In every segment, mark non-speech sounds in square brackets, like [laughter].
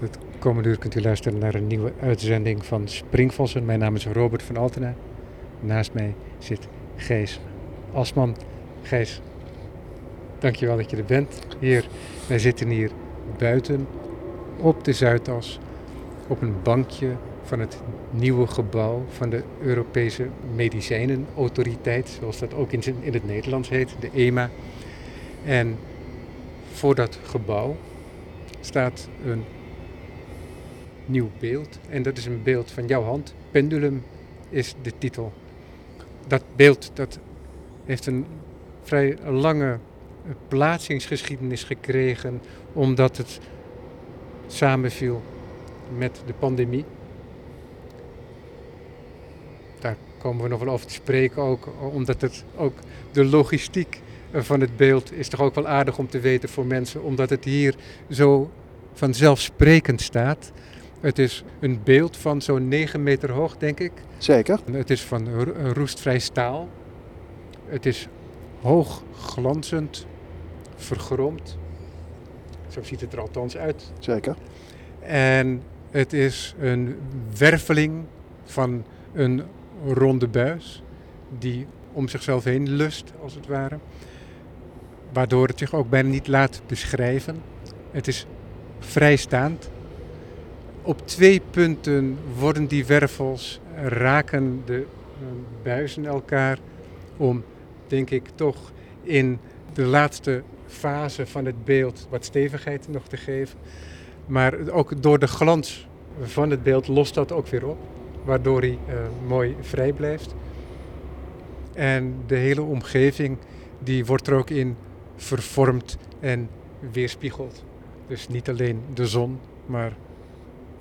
Het komende uur kunt u luisteren naar een nieuwe uitzending van Springvossen. Mijn naam is Robert van Altena. Naast mij zit Gijs Asman. Gijs, dankjewel dat je er bent. Hier, wij zitten hier buiten op de Zuidas op een bankje van het nieuwe gebouw van de Europese Medicijnenautoriteit, zoals dat ook in, in het Nederlands heet, de EMA. En voor dat gebouw staat een nieuw beeld. En dat is een beeld van jouw hand. Pendulum is de titel. Dat beeld dat heeft een vrij lange plaatsingsgeschiedenis gekregen, omdat het samenviel met de pandemie. Daar komen we nog wel over te spreken, ook omdat het ook de logistiek van het beeld is toch ook wel aardig om te weten voor mensen, omdat het hier zo vanzelfsprekend staat. Het is een beeld van zo'n 9 meter hoog, denk ik. Zeker. Het is van roestvrij staal. Het is hoog glanzend, vergromd. Zo ziet het er althans uit. Zeker. En het is een werveling van een ronde buis die om zichzelf heen lust, als het ware. Waardoor het zich ook bijna niet laat beschrijven. Het is vrijstaand. Op twee punten worden die wervels, raken de eh, buizen elkaar om, denk ik, toch in de laatste fase van het beeld wat stevigheid nog te geven. Maar ook door de glans van het beeld lost dat ook weer op, waardoor hij uh, mooi vrij blijft. En de hele omgeving die wordt er ook in vervormd en weerspiegeld. Dus niet alleen de zon, maar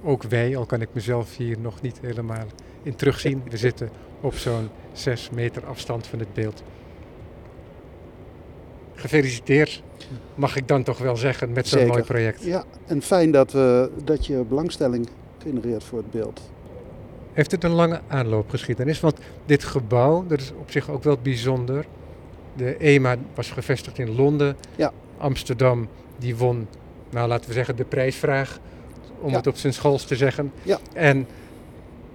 ook wij, al kan ik mezelf hier nog niet helemaal in terugzien. We zitten op zo'n 6 meter afstand van het beeld. Gefeliciteerd, mag ik dan toch wel zeggen, met zo'n mooi project. Ja, en fijn dat, we, dat je belangstelling genereert voor het beeld. Heeft het een lange aanloopgeschiedenis? Want dit gebouw, dat is op zich ook wel bijzonder. De EMA was gevestigd in Londen. Ja. Amsterdam, die won, nou laten we zeggen, de prijsvraag. Om Ja. het op zijn schools te zeggen. Ja. En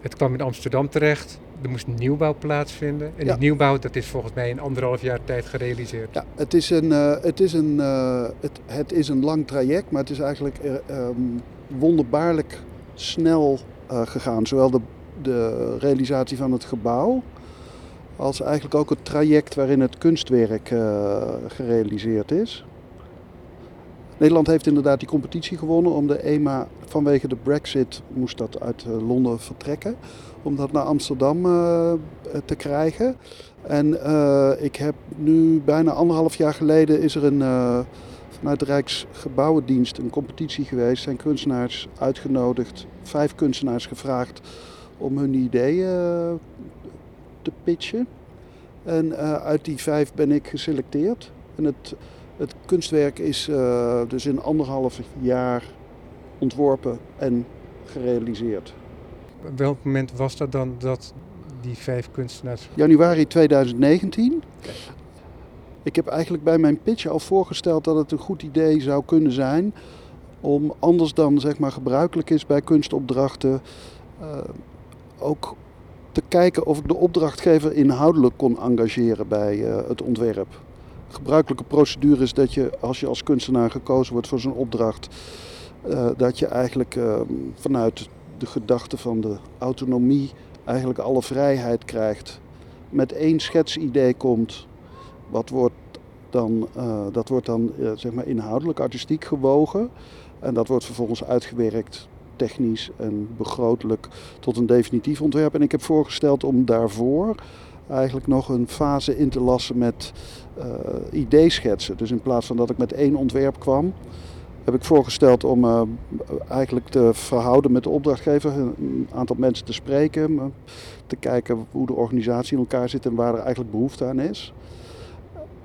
het kwam in Amsterdam terecht. Er moest nieuwbouw plaatsvinden. En die nieuwbouw, dat is volgens mij in anderhalf jaar tijd gerealiseerd. Ja, het is een, eh, het is een, eh, het, het is een lang traject, maar het is eigenlijk eh, ehm, wonderbaarlijk snel gegaan. Zowel de, de realisatie van het gebouw, als eigenlijk ook het traject waarin het kunstwerk gerealiseerd is. Nederland heeft inderdaad die competitie gewonnen om de EMA vanwege de brexit moest dat uit eh, Londen vertrekken. Om dat naar Amsterdam eh, te krijgen. En eh, ik heb nu bijna anderhalf jaar geleden is er een, vanuit de Rijksgebouwendienst een competitie geweest. Zijn kunstenaars uitgenodigd, vijf kunstenaars gevraagd om hun ideeën te pitchen. En uit die vijf ben ik geselecteerd. En het, het kunstwerk is eh, dus in anderhalf jaar ontworpen en gerealiseerd. Op welk moment was dat dan dat die vijf kunstenaars... Januari 2019. Ik heb eigenlijk bij mijn pitch al voorgesteld dat het een goed idee zou kunnen zijn om anders dan zeg maar gebruikelijk is bij kunstopdrachten eh, ook te kijken of ik de opdrachtgever inhoudelijk kon engageren bij eh, het ontwerp. Gebruikelijke procedure is dat je als je als kunstenaar gekozen wordt voor zo'n opdracht, eh, dat je eigenlijk eh, vanuit de gedachte van de autonomie eigenlijk alle vrijheid krijgt. Met één schetsidee komt, wat wordt dan, eh, dat wordt dan eh, zeg maar inhoudelijk, artistiek gewogen. En dat wordt vervolgens uitgewerkt, technisch en begrotelijk, tot een definitief ontwerp. En ik heb voorgesteld om daarvoor eigenlijk nog een fase in te lassen met eh ideeschetsen. Dus in plaats van dat ik met één ontwerp kwam, heb ik voorgesteld om eh, eigenlijk te verhouden met de opdrachtgever, een aantal mensen te spreken, eh, te kijken hoe de organisatie in elkaar zit en waar er eigenlijk behoefte aan is.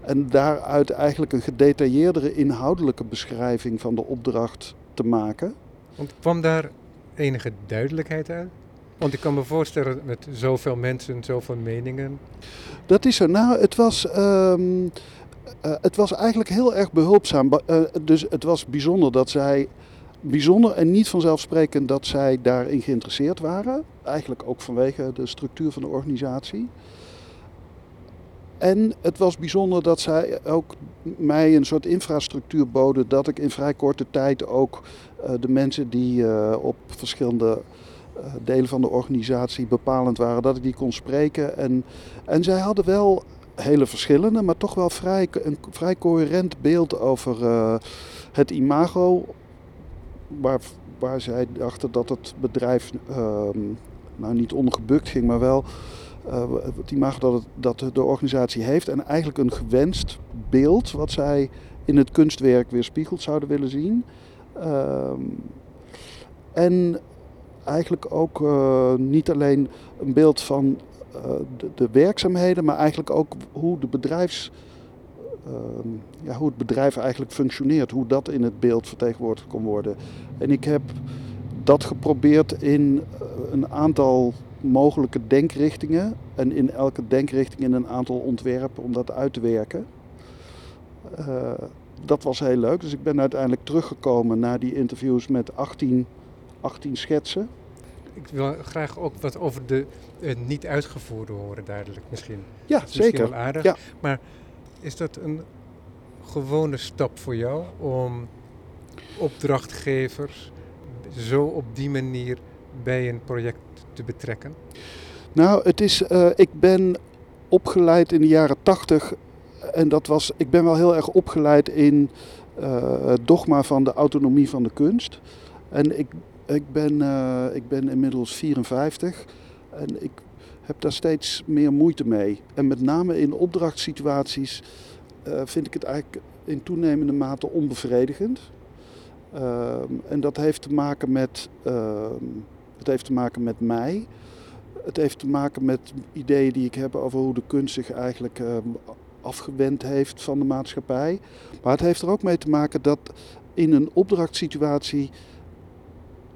En daaruit eigenlijk een gedetailleerdere inhoudelijke beschrijving van de opdracht te maken. Want kwam daar enige duidelijkheid uit? Want ik kan me voorstellen met zoveel mensen, zoveel meningen. Dat is er. Nou, het was, ehm, eh, het was eigenlijk heel erg behulpzaam. Eh, dus het was bijzonder dat zij bijzonder en niet vanzelfsprekend dat zij daarin geïnteresseerd waren. Eigenlijk ook vanwege de structuur van de organisatie. En het was bijzonder dat zij ook mij een soort infrastructuur boden dat ik in vrij korte tijd ook uh, de mensen die op verschillende delen van de organisatie bepalend waren, dat ik die kon spreken. En, en zij hadden wel hele verschillende, maar toch wel vrij, een vrij coherent beeld over het imago. Waar, waar zij dachten dat het bedrijf ehm, nou niet ongebukt ging, maar wel uh, het imago dat, het, dat de organisatie heeft. En eigenlijk een gewenst beeld wat zij in het kunstwerk weerspiegeld zouden willen zien. Uh, en eigenlijk ook uh, niet alleen een beeld van uh, de, de, werkzaamheden, maar eigenlijk ook hoe, de bedrijfs, ehm, ja, hoe het bedrijf eigenlijk functioneert. Hoe dat in het beeld vertegenwoordigd kon worden. En ik heb dat geprobeerd in een aantal mogelijke denkrichtingen en in elke denkrichting in een aantal ontwerpen om dat uit te werken. Dat was heel leuk. Dus ik ben uiteindelijk teruggekomen na die interviews met 18, 18 schetsen. Ik wil graag ook wat over de uh, niet uitgevoerde horen, duidelijk misschien. Ja, dat is zeker. Wel aardig. Ja. Maar is dat een gewone stap voor jou om opdrachtgevers zo op die manier bij een project te betrekken? Nou, het is, uh, ik ben opgeleid in de jaren tachtig. En dat was, ik ben wel heel erg opgeleid in uh, het dogma van de autonomie van de kunst. En ik, ik, ben, uh, ik ben inmiddels 54 en ik heb daar steeds meer moeite mee. En met name in opdrachtssituaties vind ik het eigenlijk in toenemende mate onbevredigend. en dat heeft te maken met ehm, het heeft te maken met mij. Het heeft te maken met ideeën die ik heb over hoe de kunst zich eigenlijk uh, afgewend heeft van de maatschappij. Maar het heeft er ook mee te maken dat in een opdrachtssituatie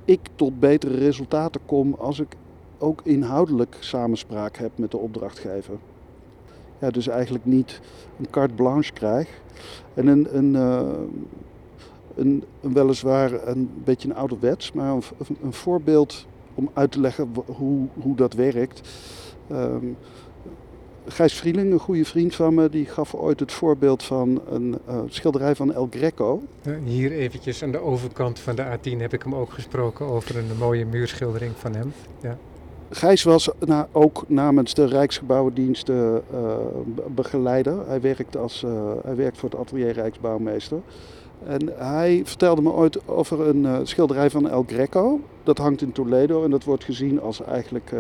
ik tot betere resultaten kom als ik ook inhoudelijk samenspraak heb met de opdrachtgever. Ja, dus eigenlijk niet een carte blanche krijg. En een, een, uh, een, weliswaar een beetje een ouderwets, maar een, een voorbeeld om uit te leggen hoe, hoe dat werkt. Um, Gijs Vrieling, een goede vriend van me, die gaf ooit het voorbeeld van een uh, schilderij van El Greco. Hier eventjes aan de overkant van de A10 heb ik hem ook gesproken over een mooie muurschildering van hem. Ja. Gijs was na, ook namens de Rijksgebouwendiensten uh, begeleider. Hij werkt, als, uh, hij werkt voor het atelier Rijksbouwmeester. En hij vertelde me ooit over een schilderij van El Greco. Dat hangt in Toledo en dat wordt gezien als eigenlijk,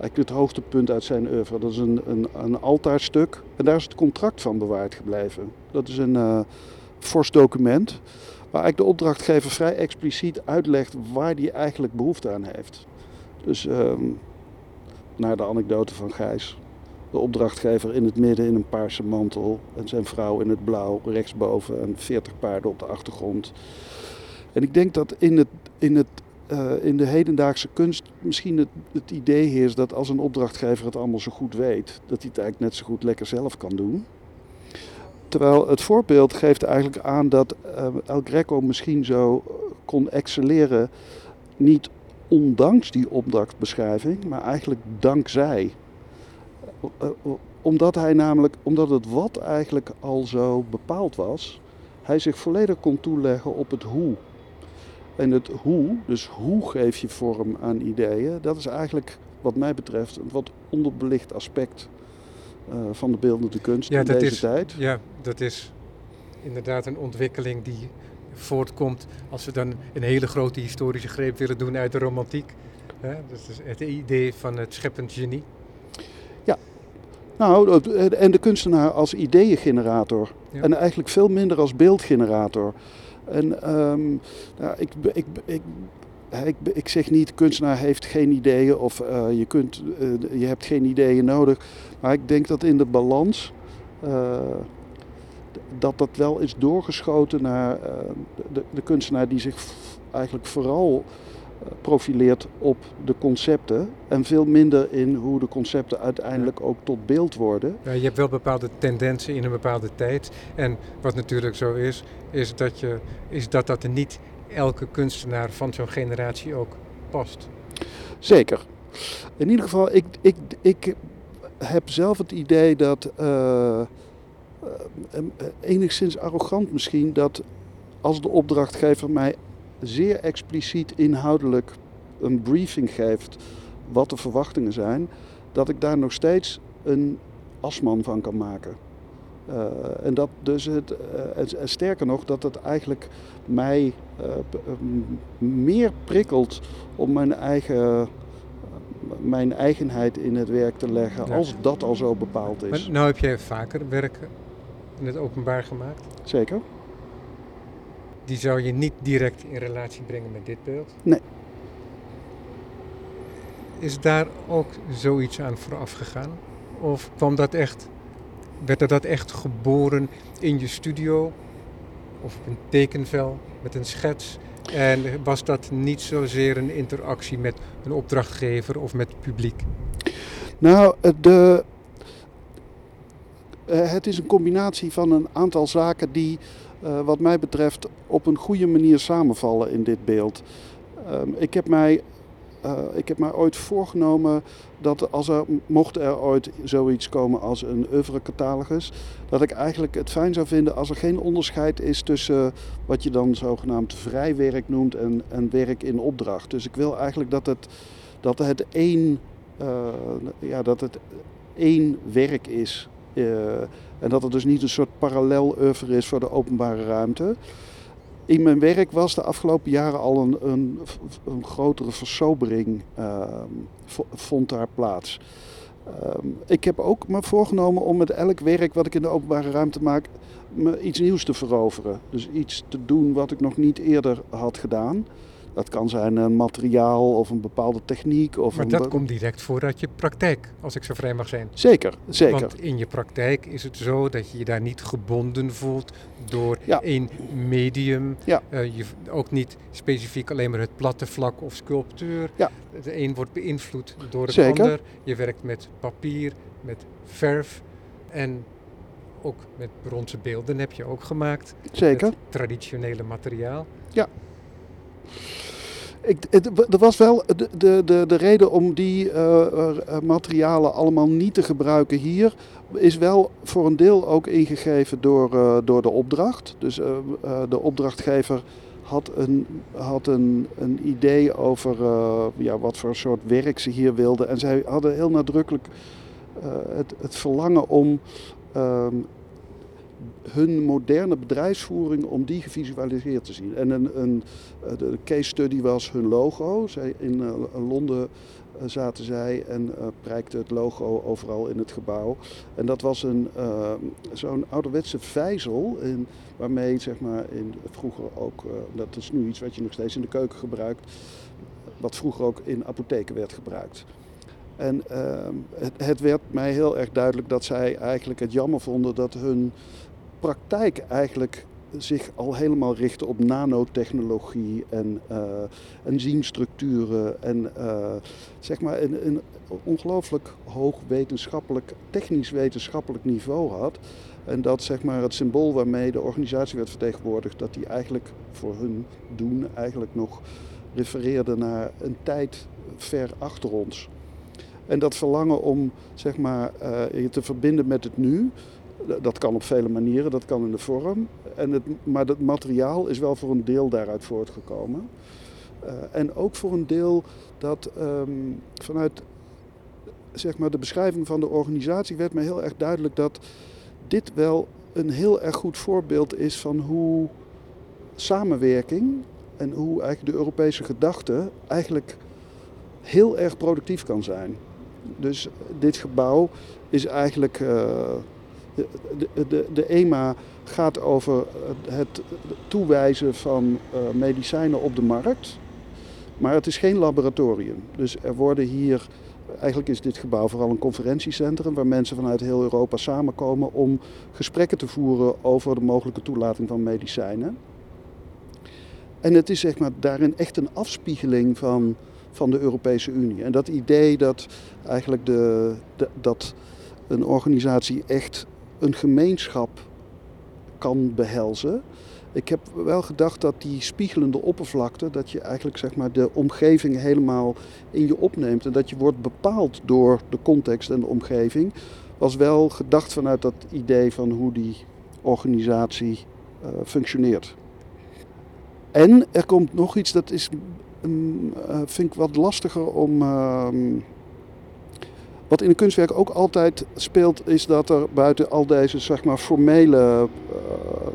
eigenlijk het hoogtepunt uit zijn oeuvre. Dat is een, een, een altaarstuk en daar is het contract van bewaard gebleven. Dat is een uh, fors document waar eigenlijk de opdrachtgever vrij expliciet uitlegt waar hij eigenlijk behoefte aan heeft. Dus um, naar de anekdote van Gijs de opdrachtgever in het midden in een paarse mantel en zijn vrouw in het blauw rechtsboven en 40 paarden op de achtergrond. En ik denk dat in, het, in, het, uh, in de hedendaagse kunst misschien het, idee heerst dat als een opdrachtgever het allemaal zo goed weet, dat hij het eigenlijk net zo goed lekker zelf kan doen. Terwijl het voorbeeld geeft eigenlijk aan dat uh, El Greco misschien zo kon excelleren, niet ondanks die opdrachtbeschrijving, maar eigenlijk dankzij omdat hij namelijk, omdat het wat eigenlijk al zo bepaald was, hij zich volledig kon toeleggen op het hoe. En het hoe, dus hoe geef je vorm aan ideeën, dat is eigenlijk wat mij betreft een wat onderbelicht aspect uh, van de beeldende kunst ja, in deze is, tijd. Ja, dat is inderdaad een ontwikkeling die voortkomt als we dan een hele grote historische greep willen doen uit de romantiek. Hè? Dat is het idee van het scheppend genie. Nou, en de kunstenaar als ideeëngenerator. Ja. En eigenlijk veel minder als beeldgenerator. En um, nou, ik, ik, ik, ik, ik, zeg niet, kunstenaar heeft geen ideeën of uh, je, kunt, uh, je hebt geen ideeën nodig. Maar ik denk dat in de balans uh, dat dat wel is doorgeschoten naar de, de, kunstenaar die zich eigenlijk vooral profileert op de concepten en veel minder in hoe de concepten uiteindelijk ook tot beeld worden. Ja, je hebt wel bepaalde tendensen in een bepaalde tijd. En wat natuurlijk zo is, is dat je, is dat, dat er niet elke kunstenaar van zo'n generatie ook past. Zeker. In ieder geval, ik, ik, ik heb zelf het idee dat, uh, enigszins arrogant misschien, dat als de opdrachtgever mij zeer expliciet inhoudelijk een briefing geeft wat de verwachtingen zijn, dat ik daar nog steeds een asman van kan maken. Uh, en dat dus het, uh, en sterker nog, dat het eigenlijk mij uh, meer prikkelt om mijn eigen, mijn eigenheid in het werk te leggen, als dat al zo bepaald is. Maar nou heb jij vaker werk in het openbaar gemaakt? Zeker. Die zou je niet direct in relatie brengen met dit beeld? Nee. Is daar ook zoiets aan vooraf gegaan? Of kwam dat echt, werd er dat echt geboren in je studio? Of op een tekenvel met een schets? En was dat niet zozeer een interactie met een opdrachtgever of met het publiek? Nou, de, uh, het is een combinatie van een aantal zaken die, wat mij betreft, op een goede manier samenvallen in dit beeld. Uh, ik heb mij uh, ik heb mij ooit voorgenomen dat als er, mocht er ooit zoiets komen als een oeuvre-catalogus, dat ik eigenlijk het fijn zou vinden als er geen onderscheid is tussen wat je dan zogenaamd vrij werk noemt en, en werk in opdracht. Dus ik wil eigenlijk dat het, dat het één, uh, ja, dat het één werk is. En dat het dus niet een soort parallel oeuvre is voor de openbare ruimte in mijn werk was de afgelopen jaren al een, een, een grotere versobering uh, vond daar plaats. Uh, ik heb ook me voorgenomen om met elk werk wat ik in de openbare ruimte maak, me iets nieuws te veroveren. Dus iets te doen wat ik nog niet eerder had gedaan. Dat kan zijn een materiaal of een bepaalde techniek. Of maar dat komt direct voor uit je praktijk, als ik zo vrij mag zijn. Zeker, zeker. Want in je praktijk is het zo dat je je daar niet gebonden voelt door ja. één medium. Ja. Uh, je, ook niet specifiek alleen maar het platte vlak of sculptuur. Ja. De een wordt beïnvloed door het zeker. ander. Je werkt met papier, met verf en ook met bronzen beelden heb je ook gemaakt. Zeker. Traditionele materiaal. Ja. Ik, het, er was wel de, de, de, de reden om die uh, uh, materialen allemaal niet te gebruiken hier, is wel voor een deel ook ingegeven door, door de opdracht. Dus de opdrachtgever had een, had een, een idee over ja, wat voor soort werk ze hier wilden. En zij hadden heel nadrukkelijk het, het verlangen om ehm, hun moderne bedrijfsvoering om die gevisualiseerd te zien. En een, een, eh, de case study was hun logo. Zij, in uh, Londen uh, zaten zij en uh, prijkte het logo overal in het gebouw. En dat was een, zo'n ouderwetse vijzel in, waarmee zeg maar in, vroeger ook, dat is nu iets wat je nog steeds in de keuken gebruikt, wat vroeger ook in apotheken werd gebruikt. En het, het werd mij heel erg duidelijk dat zij eigenlijk het jammer vonden dat hun praktijk eigenlijk zich al helemaal richten op nanotechnologie en uh, enzymstructuren en uh, zeg maar een, een ongelooflijk hoog wetenschappelijk, technisch wetenschappelijk niveau had. En dat zeg maar het symbool waarmee de organisatie werd vertegenwoordigd, dat die eigenlijk voor hun doen eigenlijk nog refereerde naar een tijd ver achter ons. En dat verlangen om zeg maar, uh, je te verbinden met het nu, dat kan op vele manieren, dat kan in de vorm. En het, maar het materiaal is wel voor een deel daaruit voortgekomen. Uh, en ook voor een deel dat um, vanuit zeg maar, de beschrijving van de organisatie werd me heel erg duidelijk dat dit wel een heel erg goed voorbeeld is van hoe samenwerking en hoe eigenlijk de Europese gedachte eigenlijk heel erg productief kan zijn. Dus dit gebouw is eigenlijk. Uh, de, de, de EMA gaat over het toewijzen van uh, medicijnen op de markt. Maar het is geen laboratorium. Dus er worden hier, eigenlijk is dit gebouw vooral een conferentiecentrum waar mensen vanuit heel Europa samenkomen om gesprekken te voeren over de mogelijke toelating van medicijnen. En het is zeg maar daarin echt een afspiegeling van, van de Europese Unie. En dat idee dat eigenlijk de dat een organisatie echt een gemeenschap kan behelzen. Ik heb wel gedacht dat die spiegelende oppervlakte, dat je eigenlijk zeg maar de omgeving helemaal in je opneemt en dat je wordt bepaald door de context en de omgeving, was wel gedacht vanuit dat idee van hoe die organisatie uh, functioneert. En er komt nog iets dat is, um, uh, vind ik wat lastiger om. Uh, wat in een kunstwerk ook altijd speelt, is dat er buiten al deze zeg maar, formele, uh,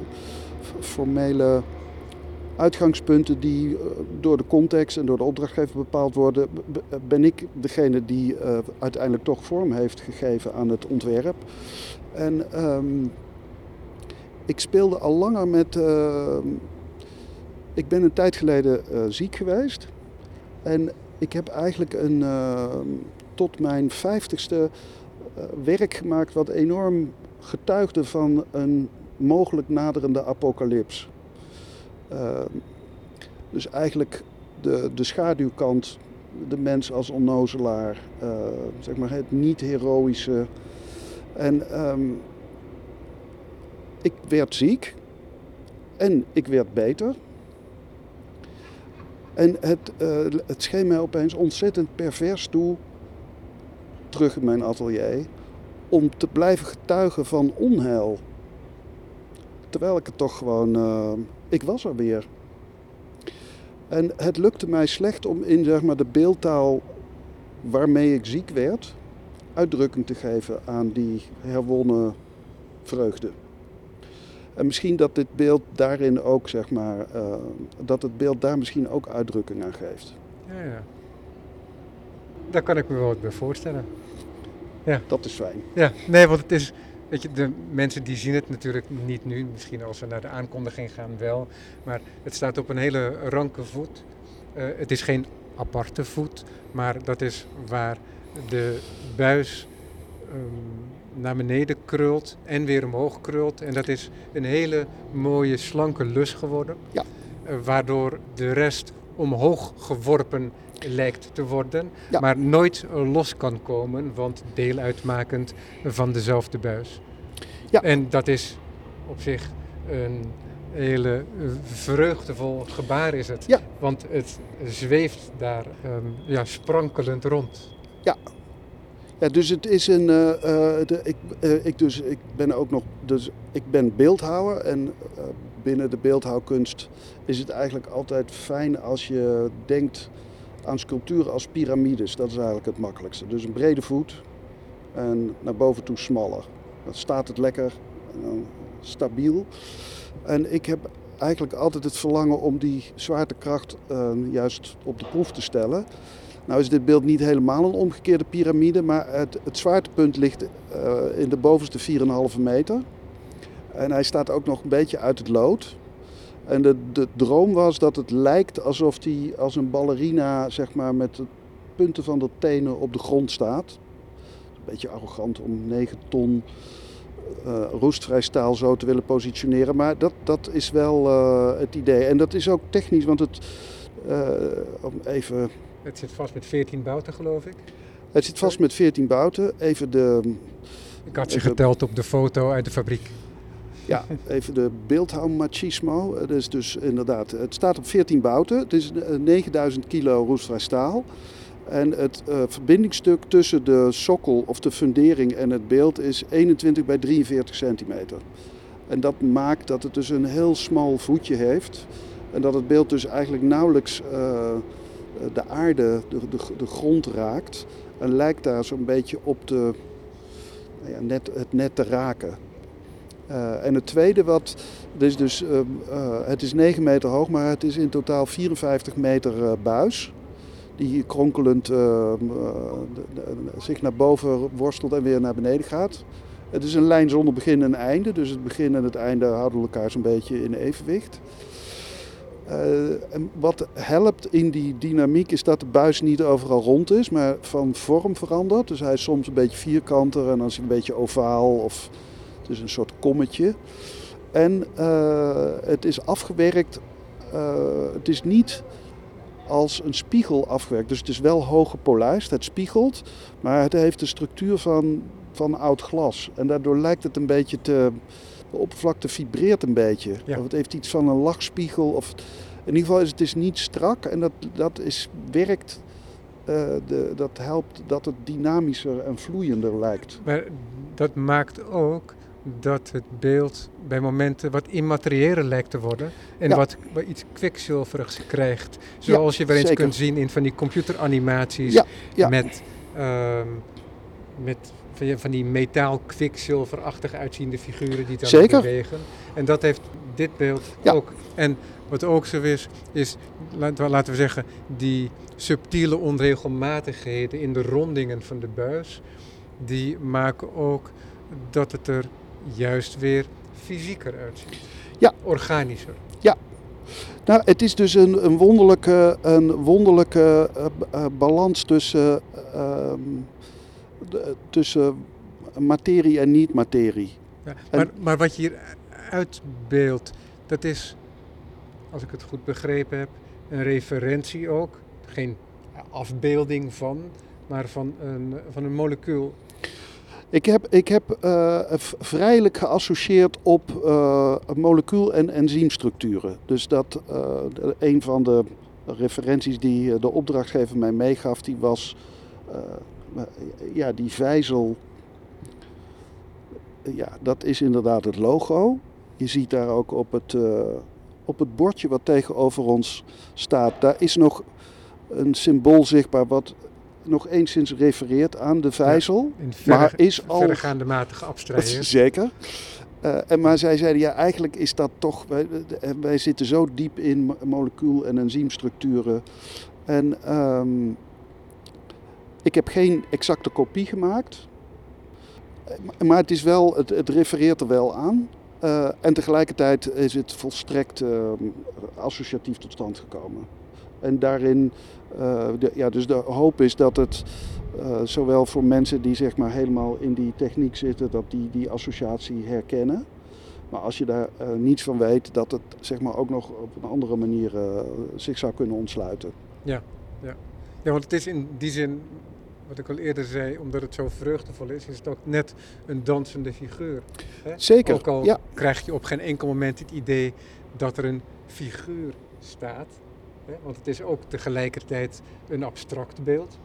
formele uitgangspunten die door de context en door de opdrachtgever bepaald worden, ben ik degene die uh, uiteindelijk toch vorm heeft gegeven aan het ontwerp. En um, ik speelde al langer met. Ik ben een tijd geleden ziek geweest. En ik heb eigenlijk een, uh, tot mijn vijftigste werk gemaakt wat enorm getuigde van een mogelijk naderende apocalyps. Ehm, dus eigenlijk de, de schaduwkant, de mens als onnozelaar, zeg maar het niet-heroïsche. En um, ik werd ziek en ik werd beter. En het, het scheen mij opeens ontzettend pervers toe, terug in mijn atelier, om te blijven getuigen van onheil. Terwijl ik het toch gewoon, uh, ik was er weer. En het lukte mij slecht om in zeg maar, de beeldtaal waarmee ik ziek werd, uitdrukking te geven aan die herwonnen vreugde. En misschien dat dit beeld daarin ook, zeg maar, uh, dat het beeld daar misschien ook uitdrukking aan geeft. Ja, ja. Daar kan ik me wel wat voorstellen. Ja. Dat is fijn. Ja, nee, want het is, weet je, de mensen die zien het natuurlijk niet nu. Misschien als we naar de aankondiging gaan wel. Maar het staat op een hele ranke voet. Uh, het is geen aparte voet, maar dat is waar de buis um, naar beneden krult en weer omhoog krult. En dat is een hele mooie slanke lus geworden. Ja. Uh, waardoor de rest omhoog geworpen lijkt te worden, ja. maar nooit los kan komen, want deel uitmakend van dezelfde buis. Ja. En dat is op zich een hele vreugdevol gebaar is het. Ja. Want het zweeft daar um, ja, sprankelend rond. Ja, ja, dus het is een. Uh, uh, de, ik, uh, ik, dus, ik ben ook nog. Dus ik ben beeldhouwer. En binnen de beeldhouwkunst is het eigenlijk altijd fijn als je denkt aan sculpturen als piramides. Dat is eigenlijk het makkelijkste. Dus een brede voet en naar boven toe smaller. Dan staat het lekker stabiel. En ik heb eigenlijk altijd het verlangen om die zwaartekracht juist op de proef te stellen. Nou is dit beeld niet helemaal een omgekeerde piramide, maar het, het zwaartepunt ligt uh, in de bovenste 4,5 meter. En hij staat ook nog een beetje uit het lood. En de, de droom was dat het lijkt alsof hij als een ballerina zeg maar, met de punten van de tenen op de grond staat. Een beetje arrogant om 9 ton uh, roestvrij staal zo te willen positioneren. Maar dat, dat is wel uh, het idee. En dat is ook technisch, want het, uh, even het zit vast met 14 bouten, geloof ik. Het zit vast met 14 bouten. Even de. Ik had ze geteld op de foto uit de fabriek. Ja, even de beeldhouw machismo. Het is dus inderdaad, het staat op 14 bouten. Het is 9000 kilo roestvrij staal. En het uh, verbindingsstuk tussen de sokkel of de fundering en het beeld is 21 bij 43 centimeter. En dat maakt dat het dus een heel smal voetje heeft. En dat het beeld dus eigenlijk nauwelijks uh, de aarde, de, de, de, grond raakt. En lijkt daar zo'n beetje op de, nou ja, net, het net te raken. Uh, en het tweede wat, het is dus, het is 9 meter hoog, maar het is in totaal 54 meter buis. Die kronkelend zich naar boven worstelt en weer naar beneden gaat. Het is een lijn zonder begin en einde, dus het begin en het einde houden elkaar zo'n beetje in evenwicht. En wat helpt in die dynamiek is dat de buis niet overal rond is, maar van vorm verandert. Dus hij is soms een beetje vierkanter en dan is hij een beetje ovaal of is een soort kommetje. En uh, het is afgewerkt, uh, het is niet als een spiegel afgewerkt. Dus het is wel hoog gepolijst, het spiegelt, maar het heeft de structuur van, van oud glas. En daardoor lijkt het een beetje te, de oppervlakte vibreert een beetje. Ja. Of het heeft iets van een lachspiegel. Of, in ieder geval is het is niet strak en dat, dat is, werkt, eh, de, dat helpt dat het dynamischer en vloeiender lijkt. Maar dat maakt ook dat het beeld bij momenten wat immateriëler lijkt te worden. En Ja. wat, wat iets kwikzilverigs krijgt. Zoals je wel eens zeker. kunt zien in van die computeranimaties. Ja. Met, ehm, met van, die- metaal kwikzilverachtig uitziende figuren die dan Zeker. bewegen. En dat heeft dit beeld ook. En wat ook zo is, is laten we zeggen, die subtiele onregelmatigheden in de rondingen van de buis, die maken ook dat het er juist weer fysieker uitziet. Ja. Organischer. Nou, het is dus een, een wonderlijke, een wonderlijke eh, eh, balans tussen, ehm, de- tussen materie en niet-materie. Ja, maar, maar wat je hier uitbeeldt, dat is, als ik het goed begrepen heb, een referentie ook. Geen afbeelding van, maar van een, van een molecuul. Ik heb, ik heb eh, vrijelijk geassocieerd op eh, molecuul- en enzymstructuren. Dus dat eh, een van de referenties die de opdrachtgever mij meegaf, die was ja, die vijzel. Ja, dat is inderdaad het logo. Je ziet daar ook op het, op het bordje wat tegenover ons staat, daar is nog een symbool zichtbaar wat nog enigszins refereert aan de vijzel. In Maar is al- verregaande mate geabstraheerd. [laughs] Zeker. Eh, en maar zij zeiden, ja, eigenlijk is dat toch... Wij, eh, wij zitten zo diep in mo- molecuul- en enzymstructuren. En ehm, ik heb geen exacte kopie gemaakt. Eh, maar- het, is wel, het, het refereert er wel aan. En tegelijkertijd is het volstrekt ehm, associatief tot stand gekomen. En daarin, eh, de, ja, dus de hoop is dat het eh, zowel voor mensen die zeg maar helemaal in die techniek zitten, dat die die associatie herkennen. Maar als je daar eh, niets van weet, dat het zeg maar ook nog op een andere manier zich zou kunnen ontsluiten. Ja, want het is in die zin, wat ik al eerder zei, omdat het zo vreugdevol is, is het ook net een dansende figuur. Hè? Zeker, Ook al ja. krijg je op geen enkel moment het idee dat er een figuur staat. Want het is ook tegelijkertijd een abstract beeld.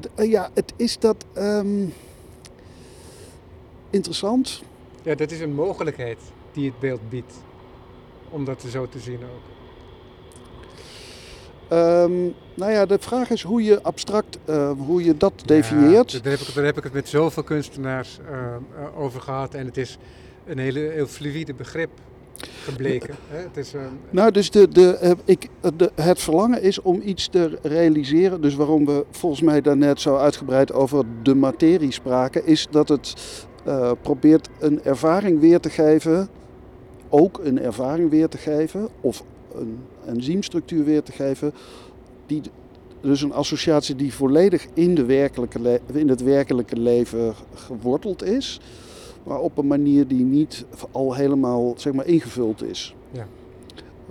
D- eh, ja, het is dat ehm, interessant. Ja, dat is een mogelijkheid die het beeld biedt. Om dat zo te zien ook. Ehm, nou ja, de vraag is hoe je abstract, eh, hoe je dat definieert. Ja, daar, heb ik, daar heb ik het met zoveel kunstenaars eh, over gehad. En het is een hele, heel fluïde begrip gebleken. Hè? Het is, een Nou, dus de, de, eh, ik, het verlangen is om iets te realiseren. Dus waarom we volgens mij daarnet zo uitgebreid over de materie spraken, is dat het eh, probeert een ervaring weer te geven. Ook een ervaring weer te geven, of een enzymstructuur weer te geven. Die, dus een associatie die volledig in, de werkelijke in het werkelijke leven geworteld is. Maar op een manier die niet al helemaal zeg maar, ingevuld is. Ja.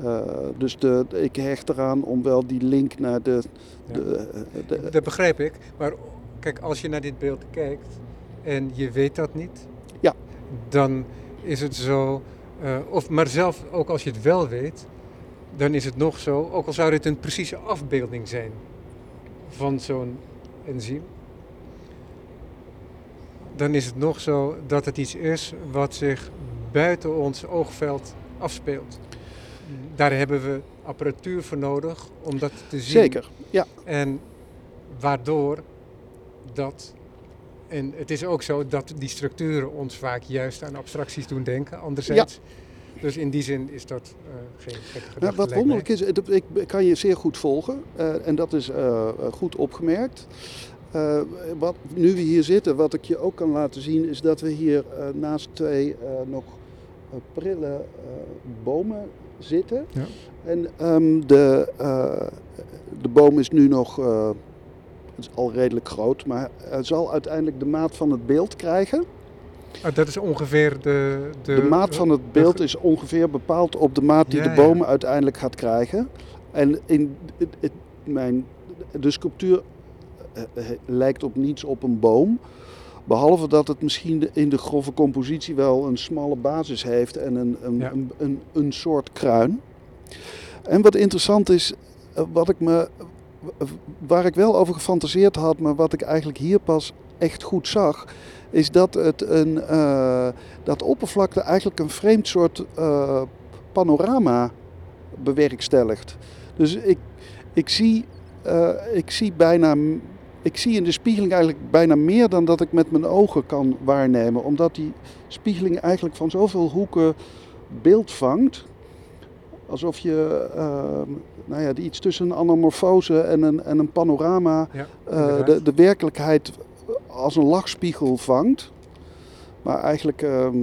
Eh, dus de, ik hecht eraan om wel die link naar de. Ja. de, eh, de- Dat begrijp ik. Maar kijk, als je naar dit beeld kijkt en je weet dat niet, Ja. dan is het zo. eh, of, maar zelf ook als je het wel weet, dan is het nog zo, ook al zou dit een precieze afbeelding zijn van zo'n enzym, dan is het nog zo dat het iets is wat zich buiten ons oogveld afspeelt. Daar hebben we apparatuur voor nodig om dat te zien. zeker. Ja, En waardoor dat. En het is ook zo dat die structuren ons vaak juist aan abstracties doen denken, anderzijds. Dus in die zin is dat eh, geen gekke gedachte. nou, wat wonderlijk is, ik kan je zeer goed volgen. eh, en dat is eh, goed opgemerkt. Eh, wat, nu we hier zitten, wat ik je ook kan laten zien, is dat we hier eh, naast twee eh, nog prille bomen zitten. Ja. En ehm, de, de boom is nu nog eh, is al redelijk groot, maar hij zal uiteindelijk de maat van het beeld krijgen. Ah, dat is ongeveer de. De, De maat van het beeld is ongeveer bepaald op de maat die Ja, de ja. boom uiteindelijk gaat krijgen. En in het, het- mijn, de sculptuur lijkt op niets op een boom. Behalve dat het misschien in de grove compositie wel een smalle basis heeft en een, een, Ja. een, een, een soort kruin. En wat interessant is, eh, wat ik me, waar ik wel over gefantaseerd had, maar wat ik eigenlijk hier pas echt goed zag, is dat het een, eh, dat oppervlakte eigenlijk een vreemd soort eh, panorama bewerkstelligt. Dus ik, ik, zie, eh, ik zie bijna, ik zie in de spiegeling eigenlijk bijna meer dan dat ik met mijn ogen kan waarnemen, omdat die spiegeling eigenlijk van zoveel hoeken beeld vangt. Alsof je eh, nou ja, iets tussen een anamorfose en een, en een panorama Ja, eh, de, de werkelijkheid als een lachspiegel vangt. Maar eigenlijk, ehm,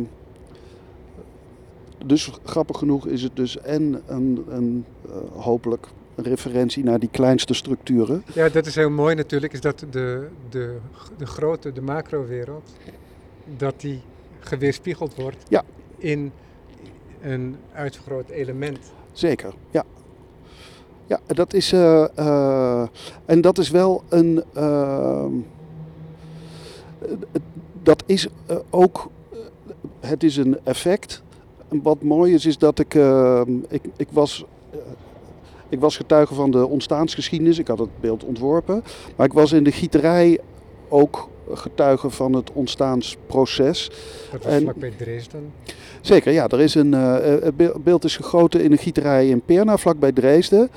dus grappig genoeg is het dus en een, een eh, hopelijk referentie naar die kleinste structuren. Ja, dat is heel mooi natuurlijk, is dat de, de, de grote, de macrowereld, dat die geweerspiegeld wordt Ja. in een uitvergroot element. Zeker, ja. Ja, dat is, eh, eh, en dat is wel een, eh, dat is ook, het is een effect. En wat mooi is, is dat ik, ik, ik was, ik was getuige van de ontstaansgeschiedenis. Ik had het beeld ontworpen. Maar ik was in de gieterij ook getuige van het ontstaansproces. Dat was vlakbij Dresden. Zeker, ja. Er is een, eh, het be- beeld is gegoten in een gieterij in Perna, vlakbij Dresden.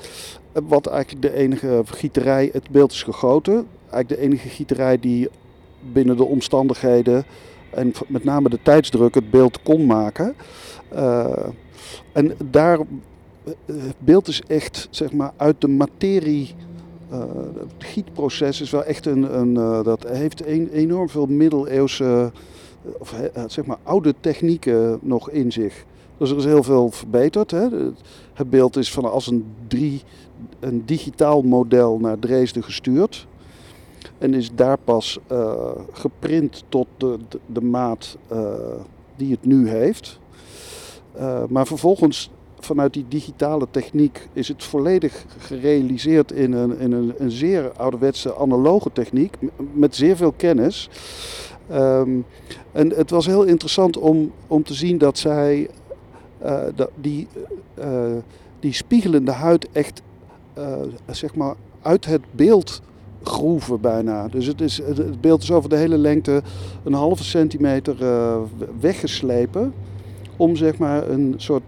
Eh, Wat eigenlijk de enige gieterij, het beeld is gegoten. Eigenlijk de enige gieterij die binnen de omstandigheden en met name de tijdsdruk het beeld kon maken. Eh, en daar, het beeld is echt zeg maar uit de materie. eh, het gietproces is wel echt een, een eh, dat heeft een, enorm veel middeleeuwse eh, of eh, zeg maar oude technieken nog in zich. Dus er is heel veel verbeterd. Hè. Het- beeld is van als een, drie, een digitaal model naar Dresden gestuurd. En is daar pas eh, geprint tot de, de, maat eh, die het nu heeft. Eh, maar vervolgens vanuit die digitale techniek is het volledig gerealiseerd in een, in een, een zeer ouderwetse analoge techniek. Met zeer veel kennis. Ehm, en het was heel interessant om, om te zien dat zij eh, die, eh, die spiegelende huid echt eh, zeg maar uit het beeld groeven bijna. Dus het, is, het- beeld is over de hele lengte een halve centimeter weggeslepen. Om zeg maar een soort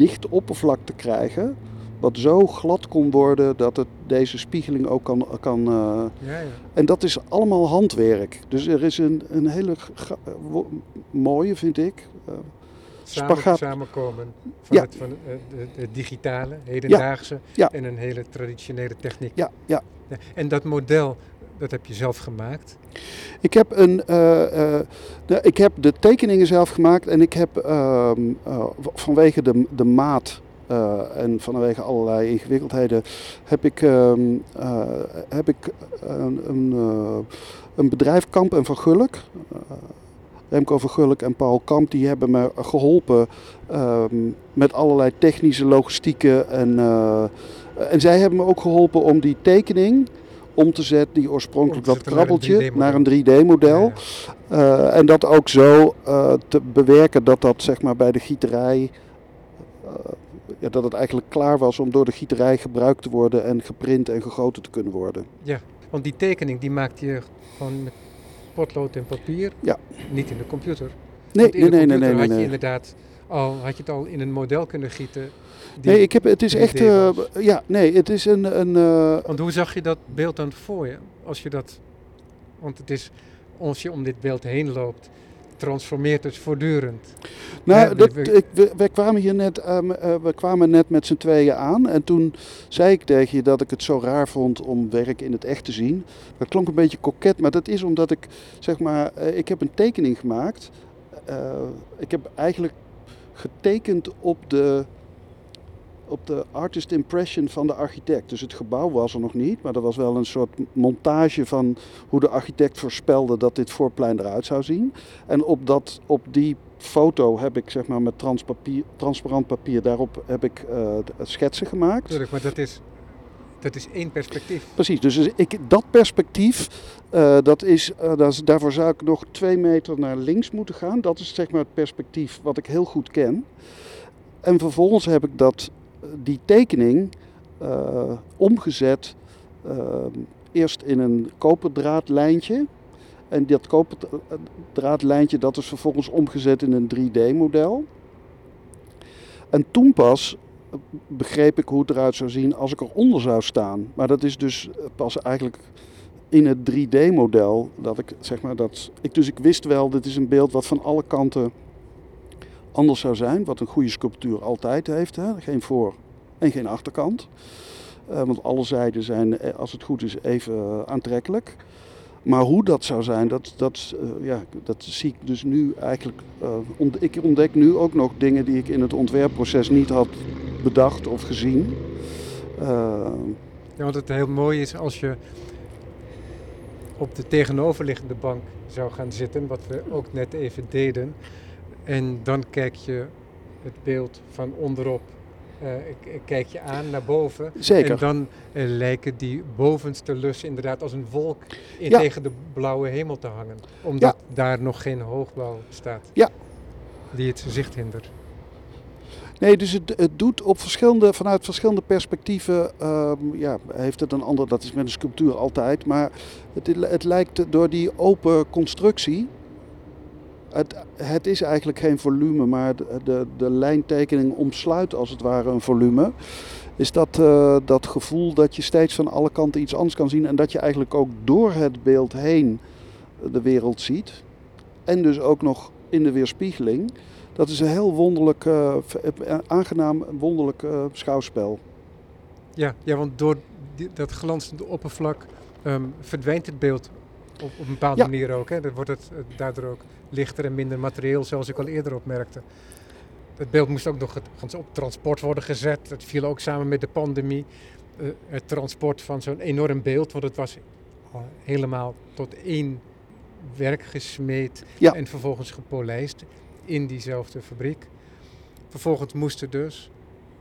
dicht oppervlak te krijgen. Wat zo glad kon worden dat het deze spiegeling ook kan, kan eh, Ja, ja. en dat is allemaal handwerk. Dus er is een, een hele wo- mooie, vind ik. eh, Samen, Spagaat. Samenkomen van, Ja. het, van eh, de digitale, hedendaagse Ja. en een hele traditionele techniek. ja. Ja, En dat model, dat heb je zelf gemaakt. Ik heb, een, eh, eh, de, ik heb de tekeningen zelf gemaakt en ik heb ehm, eh, vanwege de, de maat en vanwege allerlei ingewikkeldheden heb ik, ehm, eh, heb ik een, een, een bedrijf Kamp en van Gulik. eh, Remco van Gulik en Paul Kamp die hebben me geholpen ehm, met allerlei technische logistieke en, en zij hebben me ook geholpen om die tekening om te zetten, die oorspronkelijk dat krabbeltje, 3D-model. naar een 3D-model. Ja, ja. Eh, en dat ook zo eh, te bewerken dat dat zeg maar bij de gieterij, eh, ja, dat het eigenlijk klaar was om door de gieterij gebruikt te worden en geprint en gegoten te kunnen worden. Want die tekening die maakte je gewoon met potlood en papier, Ja. niet in de computer. Nee, nee, nee, nee, had je inderdaad al, had je het al in een model kunnen gieten. Nee, ik heb, het is 3D echt, eh, ja, nee, het is een, een eh, Want hoe zag je dat beeld dan voor je? Als je dat, want het is, als je om dit beeld heen loopt, transformeert het voortdurend. Nou, Ja, dat, we- ik, we, kwamen hier net, ehm, eh, we kwamen net met z'n tweeën aan. En toen zei ik tegen je dat ik het zo raar vond om werk in het echt te zien. Dat klonk een beetje koket, maar dat is omdat ik, zeg maar, ik heb een tekening gemaakt. Ik heb eigenlijk getekend op de, op de artist impression van de architect. Dus het gebouw was er nog niet, maar er was wel een soort montage van hoe de architect voorspelde dat dit voorplein eruit zou zien. En op, dat, op die foto heb ik zeg maar met transparant papier, daarop heb ik eh, schetsen gemaakt. Tuurlijk, maar dat is, dat is één perspectief. Precies, dus ik, dat perspectief, uh, dat is, is, daarvoor zou ik nog twee meter naar links moeten gaan. Dat is zeg maar het perspectief wat ik heel goed ken. En vervolgens heb ik dat, die tekening omgezet eerst in een koperdraadlijntje. En dat koperdraadlijntje dat is vervolgens omgezet in een 3D-model. En toen pas begreep ik hoe het eruit zou zien als ik eronder zou staan. Maar dat is dus pas eigenlijk in het 3D-model dat ik zeg maar dat ik dus ik wist wel dit is een beeld wat van alle kanten anders zou zijn, wat een goede sculptuur altijd heeft, hè? geen voor en geen achterkant. Uh, want alle zijden zijn, eh, als het goed is, even aantrekkelijk. Maar hoe dat zou zijn, dat, dat, uh, ja, dat zie ik dus nu eigenlijk. Ont ik ontdek nu ook nog dingen die ik in het ontwerpproces niet had bedacht of gezien. Uh, ja, want het heel mooi is als je op de tegenoverliggende bank zou gaan zitten, wat we ook net even deden. En dan kijk je het beeld van onderop kijk je aan naar boven. Zeker. En dan uh, lijken die bovenste lussen inderdaad als een wolk in tegen de blauwe hemel te hangen. Omdat daar nog geen hoogbouw staat. Ja. Die het zicht hindert. Nee, dus het, het, doet op verschillende, vanuit verschillende perspectieven, um, ja, heeft het een ander, dat is met een sculptuur altijd, maar het, het lijkt door die open constructie, het, het, is eigenlijk geen volume, maar de, de, de, lijntekening omsluit als het ware een volume. Is dat, uh, dat gevoel dat je steeds van alle kanten iets anders kan zien en dat je eigenlijk ook door het beeld heen de wereld ziet. En dus ook nog in de weerspiegeling. Dat is een heel wonderlijk, uh, aangenaam, wonderlijk uh, schouwspel. Ja, ja, want door die, dat glanzende oppervlak um, verdwijnt het beeld op, op een bepaalde ja. manier ook. Hè? Dan wordt het daardoor ook lichter en minder materieel, zoals ik al eerder opmerkte. Het beeld moest ook nog op transport worden gezet. Dat viel ook samen met de pandemie. Uh, het transport van zo'n enorm beeld, want het was helemaal tot één werk gesmeed ja. en vervolgens gepolijst in diezelfde fabriek. Vervolgens moesten dus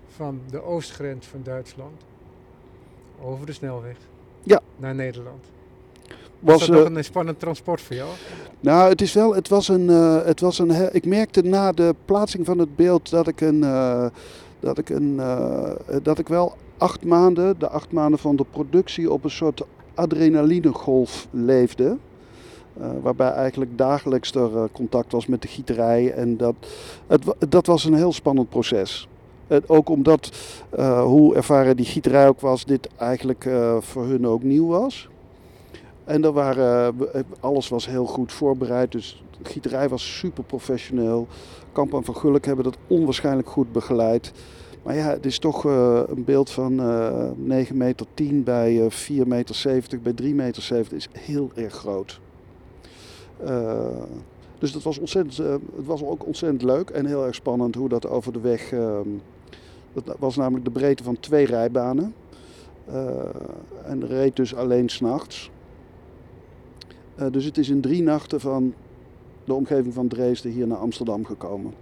van de oostgrens van Duitsland over de snelweg ja. naar Nederland. Was, was dat uh, nog een spannend transport voor jou? Nou, het is wel, het was een, uh, het was een, ik merkte na de plaatsing van het beeld dat ik een, uh, dat ik een, dat ik wel acht maanden, de acht maanden van de productie op een soort adrenalinegolf leefde. waarbij eigenlijk dagelijks er contact was met de gieterij. En dat, het, dat was een heel spannend proces. ook omdat, hoe ervaren die gieterij ook was, dit eigenlijk voor hun ook nieuw was. En waren, eh, alles was heel goed voorbereid. Dus de gieterij was super professioneel. Kamp van Gulik hebben dat onwaarschijnlijk goed begeleid. Maar ja, het is toch uh, een beeld van uh, 9 meter 10 bij uh, 4 meter 70 bij 3 meter 70 is heel erg groot. Dus dat was ontzettend, het was ook ontzettend leuk en heel erg spannend hoe dat over de weg. dat was namelijk de breedte van twee rijbanen. en reed dus alleen s'nachts. Uh, dus het is in drie nachten van de omgeving van Dresden hier naar Amsterdam gekomen.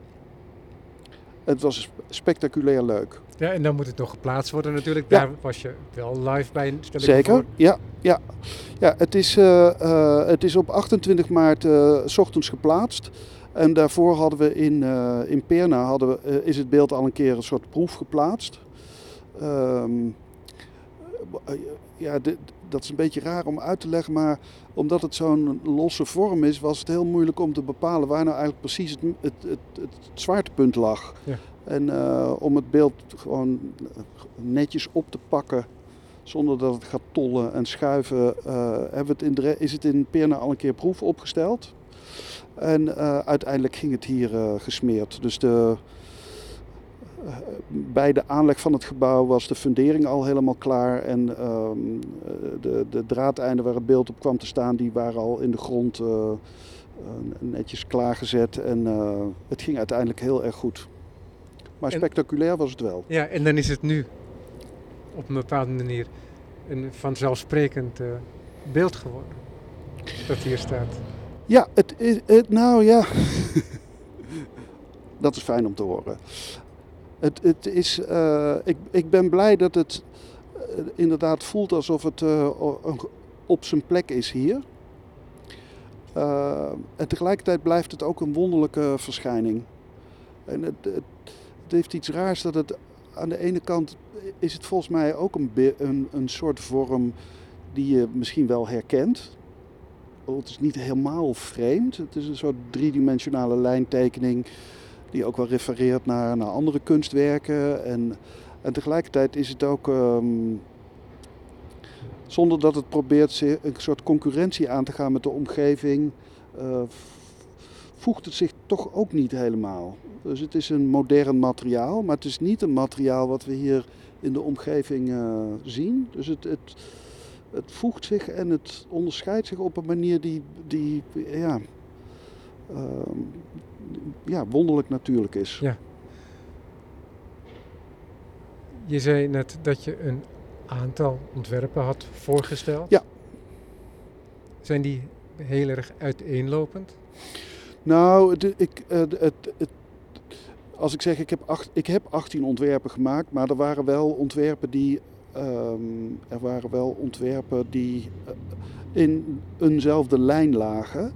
Het was spectaculair leuk. Ja, en dan moet het nog geplaatst worden natuurlijk. Ja. Daar was je wel live bij. Stel Zeker, ja. ja. ja het, is, uh, uh, het is op 28 maart s ochtends geplaatst. En daarvoor hadden we in, in Perna hadden we, is het beeld al een keer een soort proef geplaatst. Um, ja, de, dat is een beetje raar om uit te leggen, maar omdat het zo'n losse vorm is, was het heel moeilijk om te bepalen waar nou eigenlijk precies het, het, het, het zwaartepunt lag. Ja. En uh, om het beeld gewoon netjes op te pakken, zonder dat het gaat tollen en schuiven, uh, hebben we het in de, is het in Perna al een keer proef opgesteld. En uh, uiteindelijk ging het hier gesmeerd. Dus de, bij de aanleg van het gebouw was de fundering al helemaal klaar. En uh, de, de draadeinden waar het beeld op kwam te staan, die waren al in de grond uh, netjes klaargezet. En uh, het ging uiteindelijk heel erg goed. Maar en, spectaculair was het wel. Ja, en dan is het nu op een bepaalde manier een vanzelfsprekend beeld geworden. Dat hier staat. Ja, het is, het, nou ja. [laughs] dat is fijn om te horen. Het, het is, uh, ik, ik ben blij dat het inderdaad voelt alsof het op zijn plek is hier. en tegelijkertijd blijft het ook een wonderlijke verschijning. En het, het, heeft iets raars dat het aan de ene kant is het volgens mij ook een, een soort vorm die je misschien wel herkent. Het is niet helemaal vreemd. Het is een soort driedimensionale lijntekening die ook wel refereert naar, naar andere kunstwerken. En, en tegelijkertijd is het ook, ehm, zonder dat het probeert een soort concurrentie aan te gaan met de omgeving, uh, voegt het zich toch ook niet helemaal. Dus het is een modern materiaal, maar het is niet een materiaal wat we hier in de omgeving uh, zien. Dus het, het, het voegt zich en het onderscheidt zich op een manier die, die ja, uh, ja, wonderlijk natuurlijk is. Ja. Je zei net dat je een aantal ontwerpen had voorgesteld. Ja. Zijn die heel erg uiteenlopend? Nou, het, ik, het, het, als ik zeg, ik heb, acht, ik heb 18 ontwerpen gemaakt, maar er waren wel ontwerpen die, um, er waren wel ontwerpen die uh, in eenzelfde lijn lagen.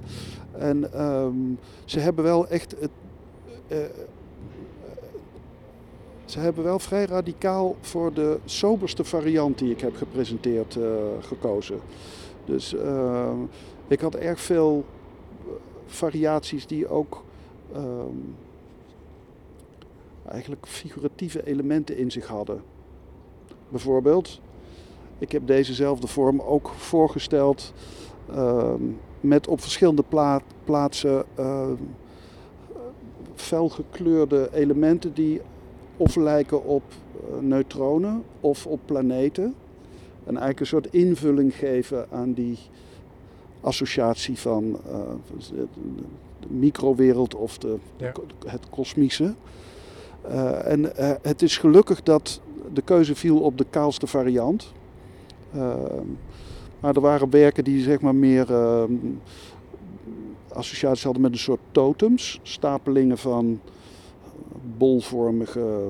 En um, ze hebben wel echt het. Uh, ze hebben wel vrij radicaal voor de soberste variant die ik heb gepresenteerd uh, gekozen. Dus uh, ik had erg veel variaties die ook um, eigenlijk figuratieve elementen in zich hadden. Bijvoorbeeld, ik heb dezezelfde vorm ook voorgesteld met op verschillende pla plaatsen uh, felgekleurde elementen die of lijken op uh, neutronen of op planeten. En eigenlijk een soort invulling geven aan die associatie van uh, de microwereld of de, ja. het kosmische. Uh, en uh, het is gelukkig dat de keuze viel op de kaalste variant. Maar er waren werken die zeg maar meer associaties hadden met een soort totems, stapelingen van bolvormige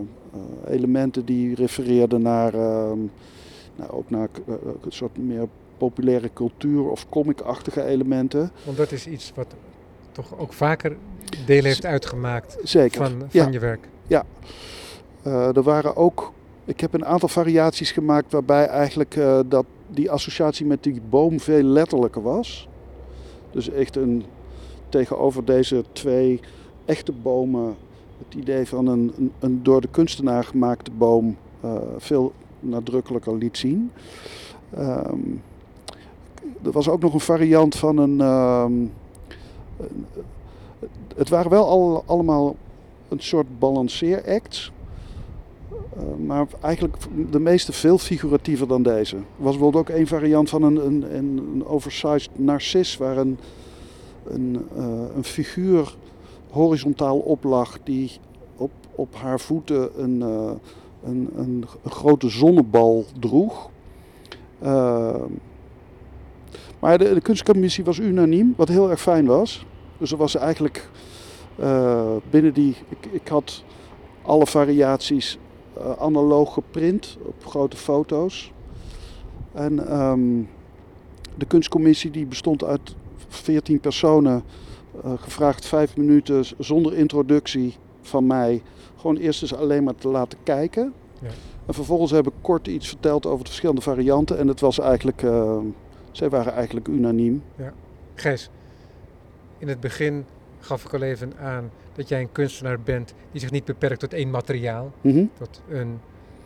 elementen die refereerden naar, nou, ook naar een soort meer populaire cultuur of comic-achtige elementen. Want dat is iets wat toch ook vaker deel heeft uitgemaakt Zeker. van, van je werk. Ja, uh, er waren ook. Ik heb een aantal variaties gemaakt waarbij eigenlijk uh, dat die associatie met die boom veel letterlijker was. Dus echt een tegenover deze twee echte bomen het idee van een, een, door de kunstenaar gemaakte boom uh, veel nadrukkelijker liet zien. Um, er was ook nog een variant van een. Um, het waren wel al, allemaal een soort balanceeracts. Uh, maar eigenlijk de meeste veel figuratiever dan deze. Er was bijvoorbeeld ook een variant van een, een, een oversized narcis, waar een, een, uh, een figuur horizontaal op lag die op, op haar voeten een, uh, een, een, grote zonnebal droeg. maar de, kunstcommissie was unaniem, wat heel erg fijn was. Dus er was eigenlijk binnen die, ik, ik, had alle variaties analoog geprint op grote foto's. En um, de kunstcommissie die bestond uit 14 personen, uh, gevraagd vijf minuten zonder introductie van mij. Gewoon eerst eens alleen maar te laten kijken. Ja. En vervolgens heb ik kort iets verteld over de verschillende varianten. En het was eigenlijk, zij waren eigenlijk unaniem. Ja. Gijs, in het begin gaf ik al even aan dat jij een kunstenaar bent die zich niet beperkt tot één materiaal. Mm -hmm. Tot een,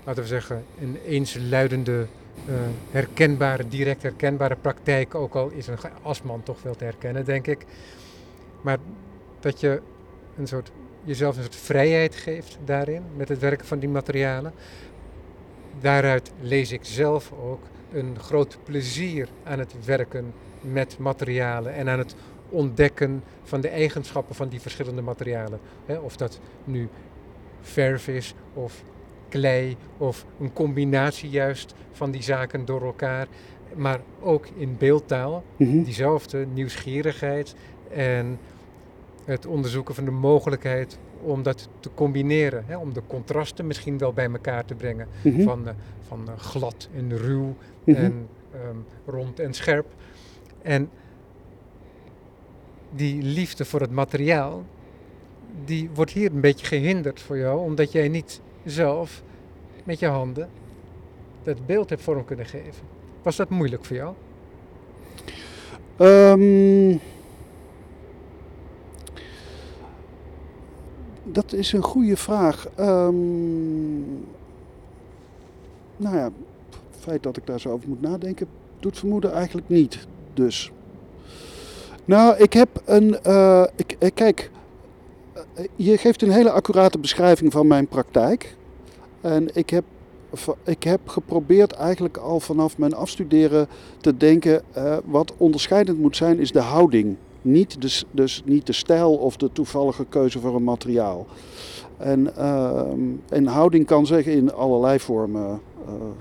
laten we zeggen, een eensluidende, uh, herkenbare, direct herkenbare praktijk. Ook al is een asman toch veel te herkennen, denk ik. Maar dat je een soort, jezelf een soort vrijheid geeft daarin, met het werken van die materialen. Daaruit lees ik zelf ook een groot plezier aan het werken met materialen en aan het ontdekken van de eigenschappen van die verschillende materialen. of dat nu verf is of klei of een combinatie juist van die zaken door elkaar. Maar ook in beeldtaal, Mhm. diezelfde nieuwsgierigheid en het onderzoeken van de mogelijkheid om dat te combineren. Hè, om de contrasten misschien wel bij elkaar te brengen. Mhm. Van, eh, van eh, glad en ruw Mhm. en ehm, rond en scherp. En die liefde voor het materiaal, die wordt hier een beetje gehinderd voor jou, omdat jij niet zelf met je handen dat beeld hebt vorm kunnen geven. Was dat moeilijk voor jou? Ehm, dat is een goede vraag. Ehm, nou ja, het feit dat ik daar zo over moet nadenken, doet vermoeden eigenlijk niet. Dus. Nou, ik heb een. eh, ik, eh, kijk, eh, je geeft een hele accurate beschrijving van mijn praktijk. En ik heb, ik heb geprobeerd eigenlijk al vanaf mijn afstuderen te denken, eh, wat onderscheidend moet zijn, is de houding. Niet de, dus niet de stijl of de toevallige keuze voor een materiaal. En, ehm, en houding kan zich in allerlei vormen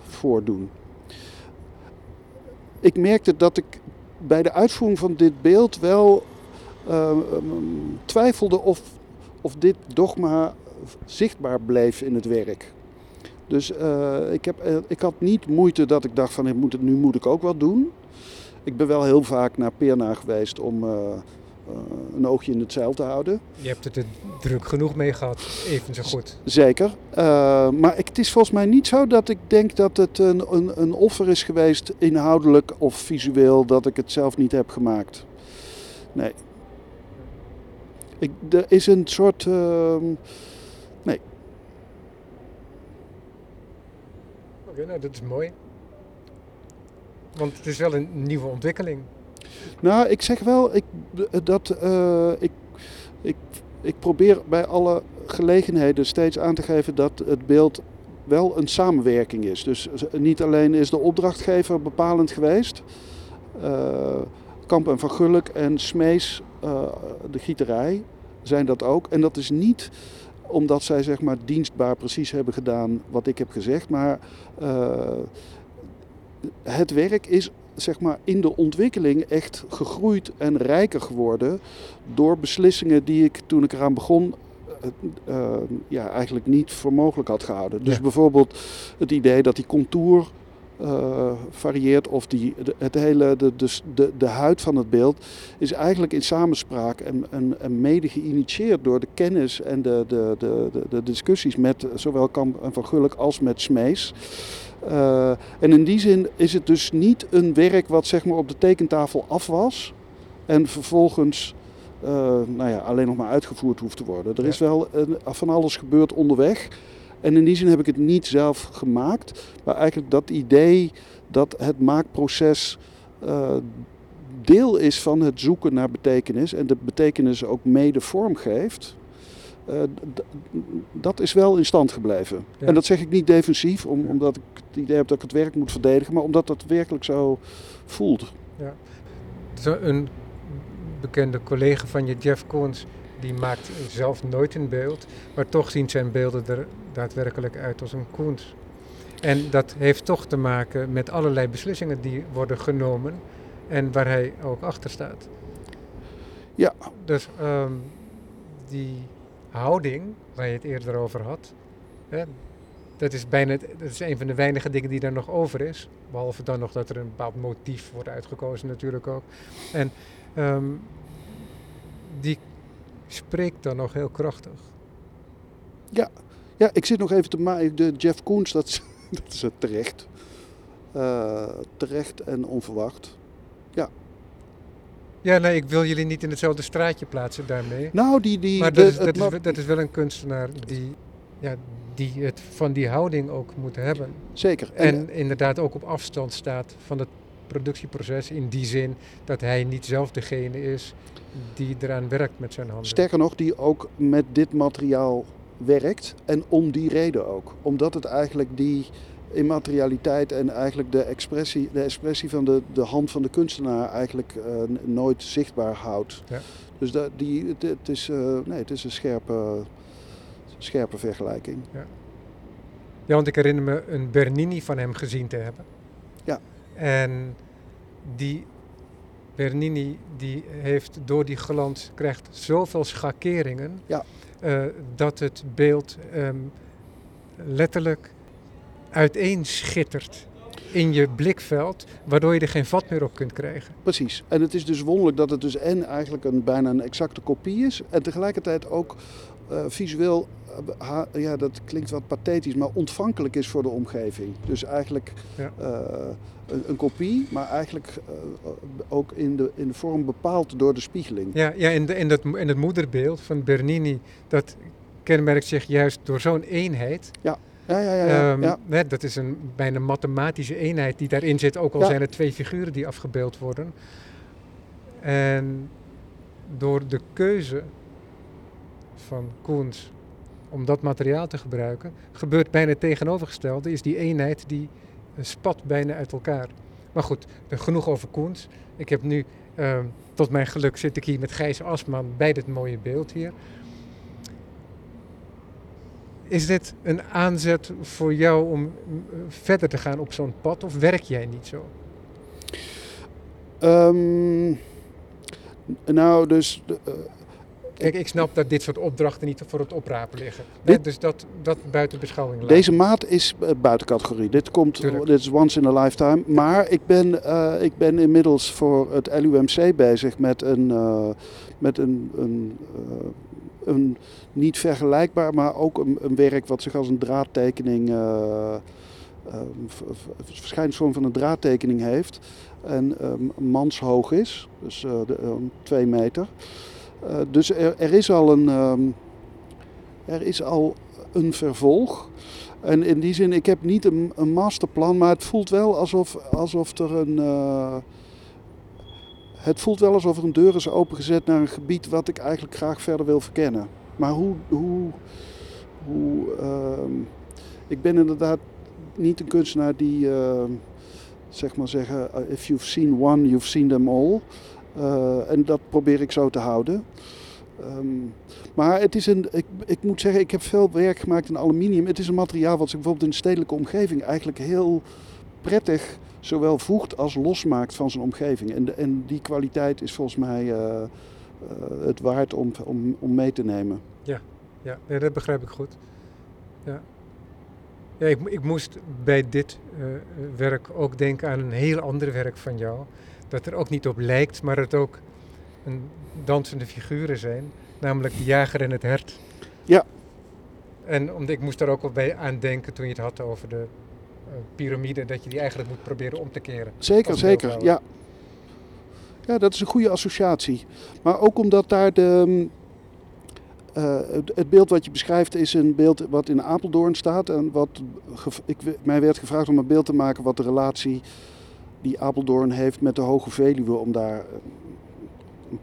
voordoen. Ik merkte dat ik bij de uitvoering van dit beeld wel eh, ehm, twijfelde of, of dit dogma zichtbaar bleef in het werk. Dus eh, ik, heb, eh, ik had niet moeite dat ik dacht van ik moet het, nu moet ik ook wat doen. Ik ben wel heel vaak naar Peerna geweest om eh, een oogje in het zeil te houden. Je hebt het er druk genoeg mee gehad, even zo goed. Zeker. Eh, maar ik, het is volgens mij niet zo dat ik denk dat het een, een, een offer is geweest, inhoudelijk of visueel, dat ik het zelf niet heb gemaakt. Nee. Ik, er is een soort. ehm, Oké, nou dat is mooi. Want het is wel een nieuwe ontwikkeling. Nou, ik zeg wel ik, dat eh, ik, ik, ik probeer bij alle gelegenheden steeds aan te geven dat het beeld wel een samenwerking is. Dus niet alleen is de opdrachtgever bepalend geweest. eh, Kamp en Van Gulik en Smees, eh, de gieterij, zijn dat ook. En dat is niet omdat zij zeg maar dienstbaar precies hebben gedaan wat ik heb gezegd, maar het werk is zeg maar, in de ontwikkeling echt gegroeid en rijker geworden door beslissingen die ik toen ik eraan begon eh, eh, ja, eigenlijk niet voor mogelijk had gehouden. Dus Ja. bijvoorbeeld het idee dat die contour eh, varieert of die, de, het hele, de, de, de, de huid van het beeld is eigenlijk in samenspraak en, en, en mede geïnitieerd door de kennis en de, de, de, de, de discussies met zowel Kamp en Van Gulik als met Smees. Eh, en in die zin is het dus niet een werk wat zeg maar op de tekentafel af was en vervolgens eh, nou ja, alleen nog maar uitgevoerd hoeft te worden. Er Ja. is wel een- van alles gebeurd onderweg. En in die zin heb ik het niet zelf gemaakt, maar eigenlijk dat idee dat het maakproces eh, deel is van het zoeken naar betekenis en de betekenis ook mede vorm geeft. Eh, dat is wel in stand gebleven. Ja. En dat zeg ik niet defensief, om, Ja. omdat ik het idee heb dat ik het werk moet verdedigen, maar omdat dat werkelijk zo voelt. Zo Een bekende collega van je, Jeff Koons, die maakt zelf nooit een beeld, maar toch zien zijn beelden er daadwerkelijk uit als een Koens. En dat heeft toch te maken met allerlei beslissingen die worden genomen en waar hij ook achter staat. Ja. Dus ehm, die houding waar je het eerder over had, dat is bijna dat is een van de weinige dingen die er nog over is. Behalve dan nog dat er een bepaald motief wordt uitgekozen natuurlijk ook. En ehm, die spreekt dan nog heel krachtig. Ja, ik zit nog even te maken. De Jeff Koens, dat is, [laughs] dat is terecht. Eh, terecht en onverwacht. Ja, nee, ik wil jullie niet in hetzelfde straatje plaatsen daarmee. Nou, die. die Maar de- dat is, het dat, is, wel- dat is wel een kunstenaar die, ja, die het van die houding ook moet hebben. Zeker. En inderdaad ook op afstand staat van het productieproces in die zin dat hij niet zelf degene is die eraan werkt met zijn handen. Sterker nog, die ook met dit materiaal werkt. En om die reden ook. Omdat het eigenlijk die immaterialiteit en eigenlijk de expressie, de expressie van de, de hand van de kunstenaar eigenlijk eh, nooit zichtbaar houdt. Ja. Dus dat, die, het, het is, eh, nee, het is een scherpe, scherpe vergelijking. Ja, want ik herinner me een Bernini van hem gezien te hebben. Ja. En die Bernini die heeft door die glans krijgt zoveel schakeringen Ja. eh, dat het beeld ehm, letterlijk uiteenschittert in je blikveld, waardoor je er geen vat meer op kunt krijgen. Precies. En het is dus wonderlijk dat het dus en eigenlijk een, bijna een exacte kopie is. En tegelijkertijd ook eh, visueel, eh, ja dat klinkt wat pathetisch, maar ontvankelijk is voor de omgeving. Dus eigenlijk Ja. eh, een, een kopie, maar eigenlijk ook in de, in de vorm bepaald door de spiegeling. Ja, ja in, de, in, dat, in het moederbeeld van Bernini, dat kenmerkt zich juist door zo'n eenheid. Ja, ja, ja. ja, Ehm, ja. hè, dat is een bijna mathematische eenheid die daarin zit, ook al Ja. zijn er twee figuren die afgebeeld worden. En door de keuze van Koens om dat materiaal te gebruiken, gebeurt bijna het tegenovergestelde, is die eenheid die spat bijna uit elkaar. Maar goed, genoeg over Koens. Ik heb nu, ehm, tot mijn geluk, zit ik hier met Gijs Asman bij dit mooie beeld hier. Is dit een aanzet voor jou om mm, verder te gaan op zo'n pad of werk jij niet zo? Ehm, nou, dus de, eh, Kijk, ik snap dat dit soort opdrachten niet voor het oprapen liggen. Hè, Dit- dus dat, dat buiten beschouwing laten. Deze maat is eh, buiten categorie. Dit komt, Tuurlijk. dit is once in a lifetime. Maar ik ben, eh, ik ben inmiddels voor het LUMC bezig met een, eh, met een, een, eh, een niet vergelijkbaar, maar ook een, een werk wat zich als een draadtekening, v- verschijningsvorm van een draadtekening heeft. En ehm, manshoog is, dus eh, twee meter. Dus er, er is al een, ehm, er is al een vervolg. En in die zin, ik heb niet een, een masterplan, maar het voelt wel alsof, alsof er een. Eh, het voelt wel alsof er een deur is opengezet naar een gebied wat ik eigenlijk graag verder wil verkennen. Maar hoe. hoe, hoe ehm, ik ben inderdaad niet een kunstenaar die. ehm, zeg maar zeggen, uh, if you've seen one, you've seen them all. Eh, en dat probeer ik zo te houden. Ehm, maar het is een, ik, ik moet zeggen, ik heb veel werk gemaakt in aluminium. Het is een materiaal wat zich bijvoorbeeld in de stedelijke omgeving eigenlijk heel prettig zowel voegt als losmaakt van zijn omgeving. En, de- en die kwaliteit is volgens mij eh, eh, het waard om, om, om mee te nemen. Ja, nee, dat begrijp ik goed. Ja. Ja, ik, ik moest bij dit eh, werk ook denken aan een heel ander werk van jou. Dat er ook niet op lijkt, maar het ook een dansende figuren zijn. Namelijk de jager en het hert. Ja. En omdat ik moest daar ook wel bij aan denken toen je het had over de piramide. Dat je die eigenlijk moet proberen om te keren. Zeker, zeker. Ja. ja, dat is een goede associatie. Maar ook omdat daar de. mm, eh, het, beeld wat je beschrijft is een beeld wat in Apeldoorn staat. En wat ik, mij werd gevraagd om een beeld te maken wat de relatie die Apeldoorn heeft met de Hoge Veluwe. Om daar eh,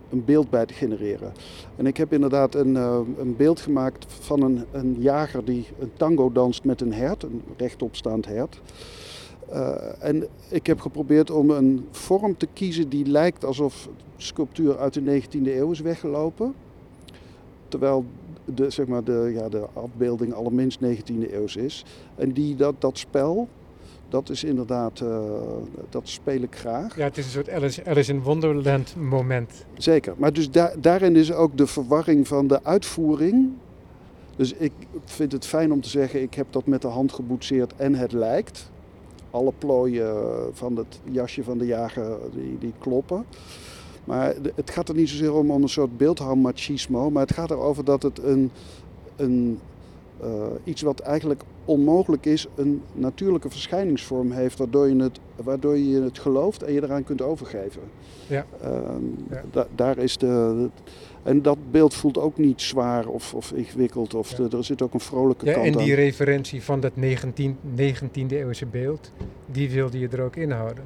een beeld bij te genereren. En ik heb inderdaad een, eh, een beeld gemaakt van een, een jager die een tango danst met een hert, een rechtopstaand hert. Eh, en ik heb geprobeerd om een vorm te kiezen die lijkt alsof sculptuur uit de 19e eeuw is weggelopen. Terwijl de, zeg maar de, ja, de afbeelding allerminst 19e eeuws is. En die, dat, dat spel, dat is inderdaad, eh, dat speel ik graag. Ja, het is een soort Alice, Alice in Wonderland moment. Zeker, maar dus daar daarin is ook de verwarring van de uitvoering. Dus ik vind het fijn om te zeggen, ik heb dat met de hand geboetseerd en het lijkt. Alle plooien van het jasje van de jager, die, die kloppen. Maar het gaat er niet zozeer om, om een soort beeldhouwmachismo, maar het gaat erover dat het een, een, eh, iets wat eigenlijk onmogelijk is, een natuurlijke verschijningsvorm heeft, waardoor je het, waardoor je het gelooft en je eraan kunt overgeven. Ja. Ehm, Ja. da- daar is de, en dat beeld voelt ook niet zwaar of, of ingewikkeld. Of Ja. de- er zit ook een vrolijke Ja, kant en die aan. referentie van dat 19, 19e eeuwse beeld, die wilde je er ook inhouden.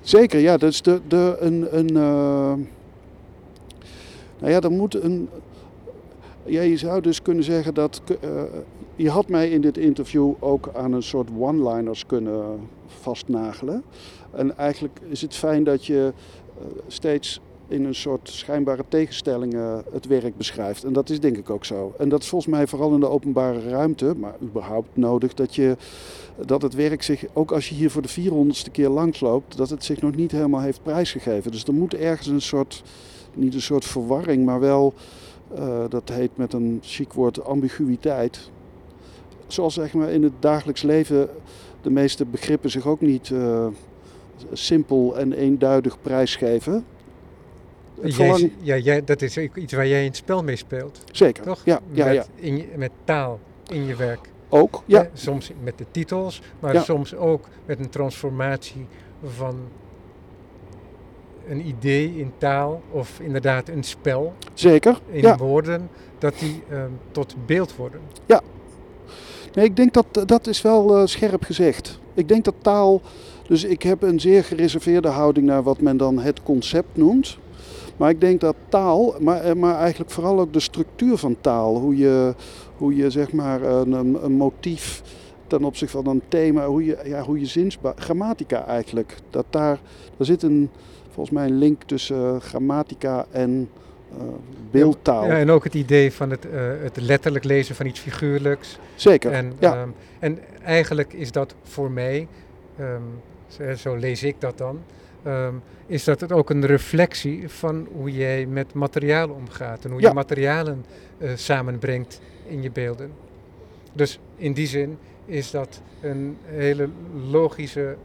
Zeker, ja. Dat is de, de, een, een, eh, nou ja, er moet een... Ja, je zou dus kunnen zeggen dat... eh, je had mij in dit interview ook aan een soort one-liners kunnen vastnagelen. En eigenlijk is het fijn dat je eh, steeds in een soort schijnbare tegenstelling uh, het werk beschrijft. En dat is denk ik ook zo. En dat is volgens mij vooral in de openbare ruimte, maar überhaupt nodig dat, je, dat het werk zich, ook als je hier voor de 400ste keer langsloopt, dat het zich nog niet helemaal heeft prijsgegeven. Dus er moet ergens een soort, niet een soort verwarring, maar wel, uh, dat heet met een chic woord, ambiguïteit. Zoals zeg maar in het dagelijks leven de meeste begrippen zich ook niet uh, simpel en eenduidig prijsgeven. Jij, ja, jij, dat is iets waar jij in het spel mee speelt. Zeker. Toch? Ja, ja, met, ja. In je, met taal in je werk. Ook, ja. soms met de titels, maar Ja. soms ook met een transformatie van een idee in taal of inderdaad een spel Zeker. in Ja. woorden, dat die ehm, tot beeld worden. Nee, ik denk dat dat is wel eh, scherp gezegd. Ik denk dat taal. Dus ik heb een zeer gereserveerde houding naar wat men dan het concept noemt. Maar ik denk dat taal, maar, eh, maar eigenlijk vooral ook de structuur van taal, hoe je, hoe je zeg maar een, een, motief ten opzichte van een thema, hoe je, ja, hoe je grammatica eigenlijk, dat daar, daar zit een, volgens mij een link tussen eh, grammatica en beeldtaal. Ja, en ook het idee van het, eh, het letterlijk lezen van iets figuurlijks. Zeker. En, ja. ehm, en eigenlijk is dat voor mij, ehm, zo, zo lees ik dat dan, ehm, is dat het ook een reflectie van hoe jij met materialen omgaat en hoe Ja. je materialen eh, samenbrengt in je beelden. Dus in die zin is dat een hele logische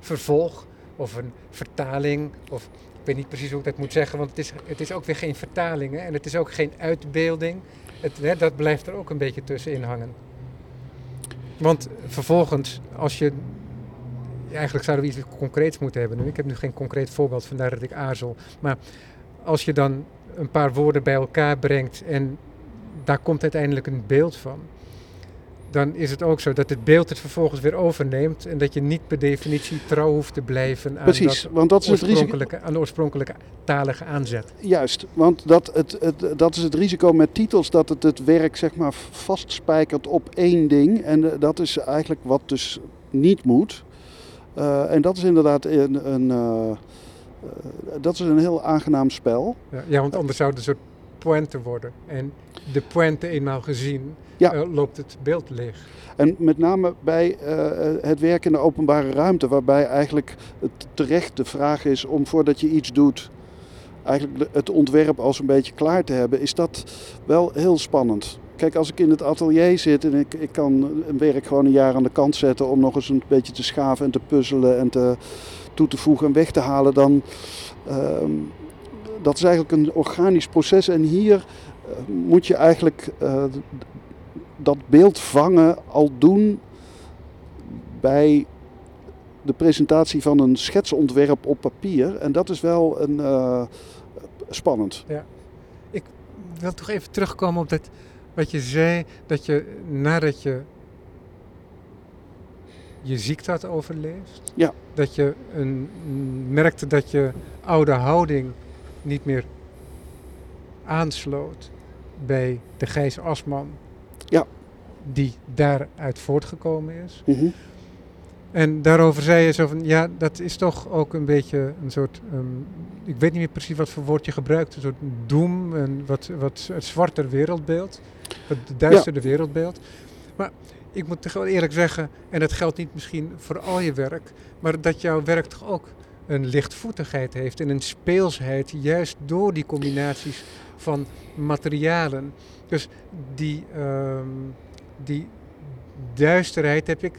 vervolg of een vertaling of ik weet niet precies hoe ik dat moet zeggen, want het is, het is ook weer geen vertaling en het is ook geen uitbeelding. Het, hè, dat blijft er ook een beetje tussenin hangen. Want vervolgens, als je. Eigenlijk zouden we iets concreets moeten hebben nu. Ik heb nu geen concreet voorbeeld, vandaar dat ik aarzel. Maar als je dan een paar woorden bij elkaar brengt en daar komt uiteindelijk een beeld van. Dan is het ook zo dat het beeld het vervolgens weer overneemt. En dat je niet per definitie trouw hoeft te blijven aan, Precies, dat want dat is het risico. aan de oorspronkelijke talige aanzet. Juist, want dat, het, het, dat is het risico met titels, dat het het werk zeg maar vastspijkert op één ding. En eh, dat is eigenlijk wat dus niet moet. Uh, en dat is inderdaad een, een, uh, dat is een heel aangenaam spel. Ja, ja, want anders zou het een soort pointe worden. En de pointe eenmaal gezien, Ja. uh, loopt het beeld leeg. En met name bij uh, het werk in de openbare ruimte, waarbij eigenlijk het terecht de vraag is om voordat je iets doet, eigenlijk het ontwerp als een beetje klaar te hebben, is dat wel heel spannend. Kijk, als ik in het atelier zit en ik, ik kan een werk gewoon een jaar aan de kant zetten om nog eens een beetje te schaven en te puzzelen en te, toe te voegen en weg te halen, dan uh, dat is eigenlijk een organisch proces. En hier uh, moet je eigenlijk uh, dat beeld vangen al doen bij de presentatie van een schetsontwerp op papier. En dat is wel een, uh, spannend. Ja. Ik wil toch even terugkomen op dat wat je zei, dat je nadat je je ziekte had overleefd, ja. dat je een, merkte dat je oude houding niet meer aansloot bij de Gijs Asman ja. die daaruit voortgekomen is. Mm -hmm. En daarover zei je zo van, ja, dat is toch ook een beetje een soort, um, ik weet niet meer precies wat voor woord je gebruikt, een soort doem, een wat, wat het zwarter wereldbeeld, het duisterder ja. wereldbeeld. Maar ik moet toch wel eerlijk zeggen, en dat geldt niet misschien voor al je werk, maar dat jouw werk toch ook een lichtvoetigheid heeft en een speelsheid, juist door die combinaties van materialen. Dus die, um, die duisterheid heb ik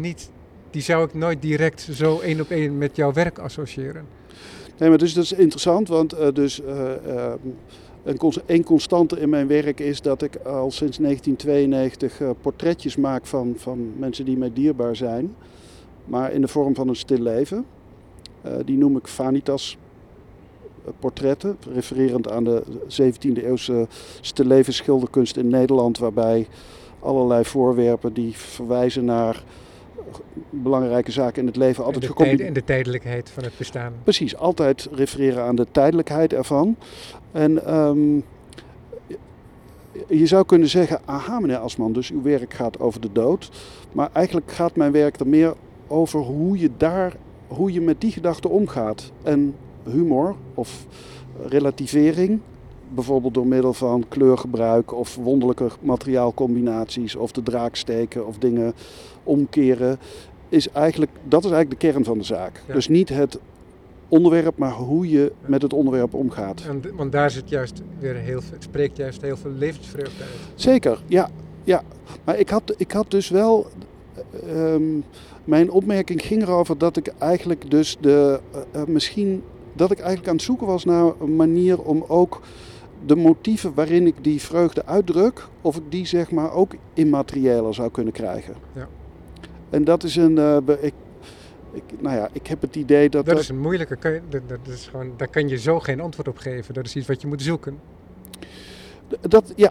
niet die zou ik nooit direct zo één op één met jouw werk associëren. Nee, maar dus dat is interessant, want uh, dus, uh, uh, een, een, constante in mijn werk is dat ik al sinds 1992 portretjes maak van, van mensen die mij dierbaar zijn, maar in de vorm van een stil leven. Die noem ik vanitas portretten, refererend aan de 17e eeuwse stilleven schilderkunst in Nederland, waarbij allerlei voorwerpen die verwijzen naar belangrijke zaken in het leven altijd tijd, en de tijdelijkheid van het bestaan. Precies, altijd refereren aan de tijdelijkheid ervan. En um, je zou kunnen zeggen, aha meneer Asman, dus uw werk gaat over de dood. Maar eigenlijk gaat mijn werk er meer over hoe je daar, hoe je met die gedachte omgaat. En humor of relativering, bijvoorbeeld door middel van kleurgebruik of wonderlijke materiaalcombinaties of de draak steken of dingen omkeren, is eigenlijk, dat is eigenlijk de kern van de zaak. Ja. Dus niet het onderwerp, maar hoe je met het onderwerp omgaat. En, want daar zit juist weer heel veel, het spreekt juist heel veel levensvreugde uit. Zeker, ja. ja. Maar ik had, ik had dus wel. Ehm, mijn opmerking ging erover dat ik eigenlijk dus de. eh, eh, misschien. dat ik eigenlijk aan het zoeken was naar een manier om ook de motieven waarin ik die vreugde uitdruk. of ik die zeg maar ook immateriëler zou kunnen krijgen. Ja. En dat is een. eh, ik, ik, nou ja, ik heb het idee dat. Dat is een moeilijke, kan je, dat, dat is gewoon, daar kan je zo geen antwoord op geven. Dat is iets wat je moet zoeken. Dat, ja,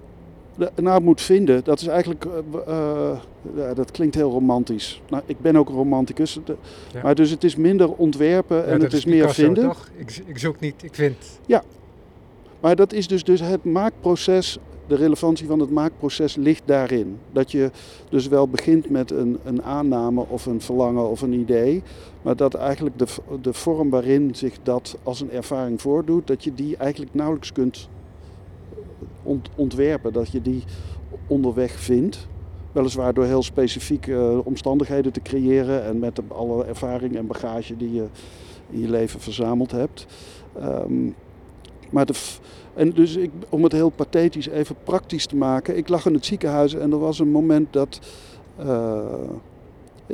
nou moet vinden, dat is eigenlijk, eh, eh, ja, dat klinkt heel romantisch. Nou, ik ben ook een romanticus, de- Ja. maar dus het is minder ontwerpen Ja, en het is meer Picasso, vinden. Toch? Ik, ik zoek niet, ik vind. Maar dat is dus, dus het maakproces, de relevantie van het maakproces ligt daarin. Dat je dus wel begint met een, een aanname of een verlangen of een idee, maar dat eigenlijk de, de vorm waarin zich dat als een ervaring voordoet, dat je die eigenlijk nauwelijks kunt ont- ontwerpen. Dat je die onderweg vindt. Weliswaar door heel specifieke eh, omstandigheden te creëren en met alle ervaring en bagage die je in je leven verzameld hebt. Ehm, maar de, en dus ik, om het heel pathetisch even praktisch te maken. Ik lag in het ziekenhuis en er was een moment dat. eh,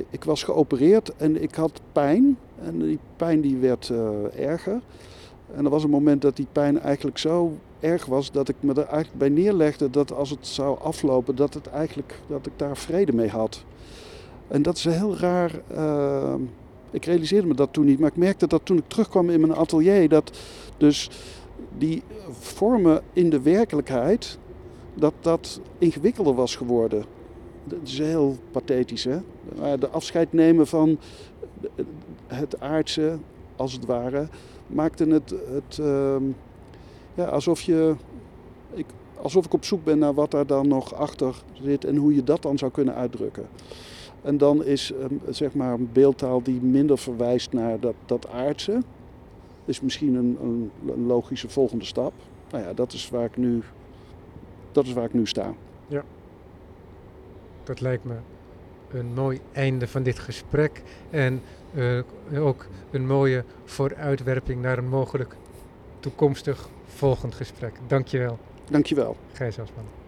ik was geopereerd en ik had pijn. En die pijn die werd eh, erger. En er was een moment dat die pijn eigenlijk zo erg was dat ik me er eigenlijk bij neerlegde dat als het zou aflopen, dat, het eigenlijk, dat ik daar vrede mee had. En dat is heel raar. eh, ik realiseerde me dat toen niet, maar ik merkte dat toen ik terugkwam in mijn atelier, dat dus die vormen in de werkelijkheid, dat dat ingewikkelder was geworden. Dat is heel pathetisch, hè? De afscheid nemen van het aardse, als het ware, maakte het, het ehm, ja, alsof je. Ik, alsof ik op zoek ben naar wat daar dan nog achter zit en hoe je dat dan zou kunnen uitdrukken. En dan is ehm, zeg maar een beeldtaal die minder verwijst naar dat, dat aardse, is misschien een, een, logische volgende stap. Nou ja, dat is waar ik nu, dat is waar ik nu sta. Dat lijkt me een mooi einde van dit gesprek. En eh, ook een mooie vooruitwerping naar een mogelijk toekomstig volgend gesprek. Dankjewel, Dankjewel. Gijs Asman.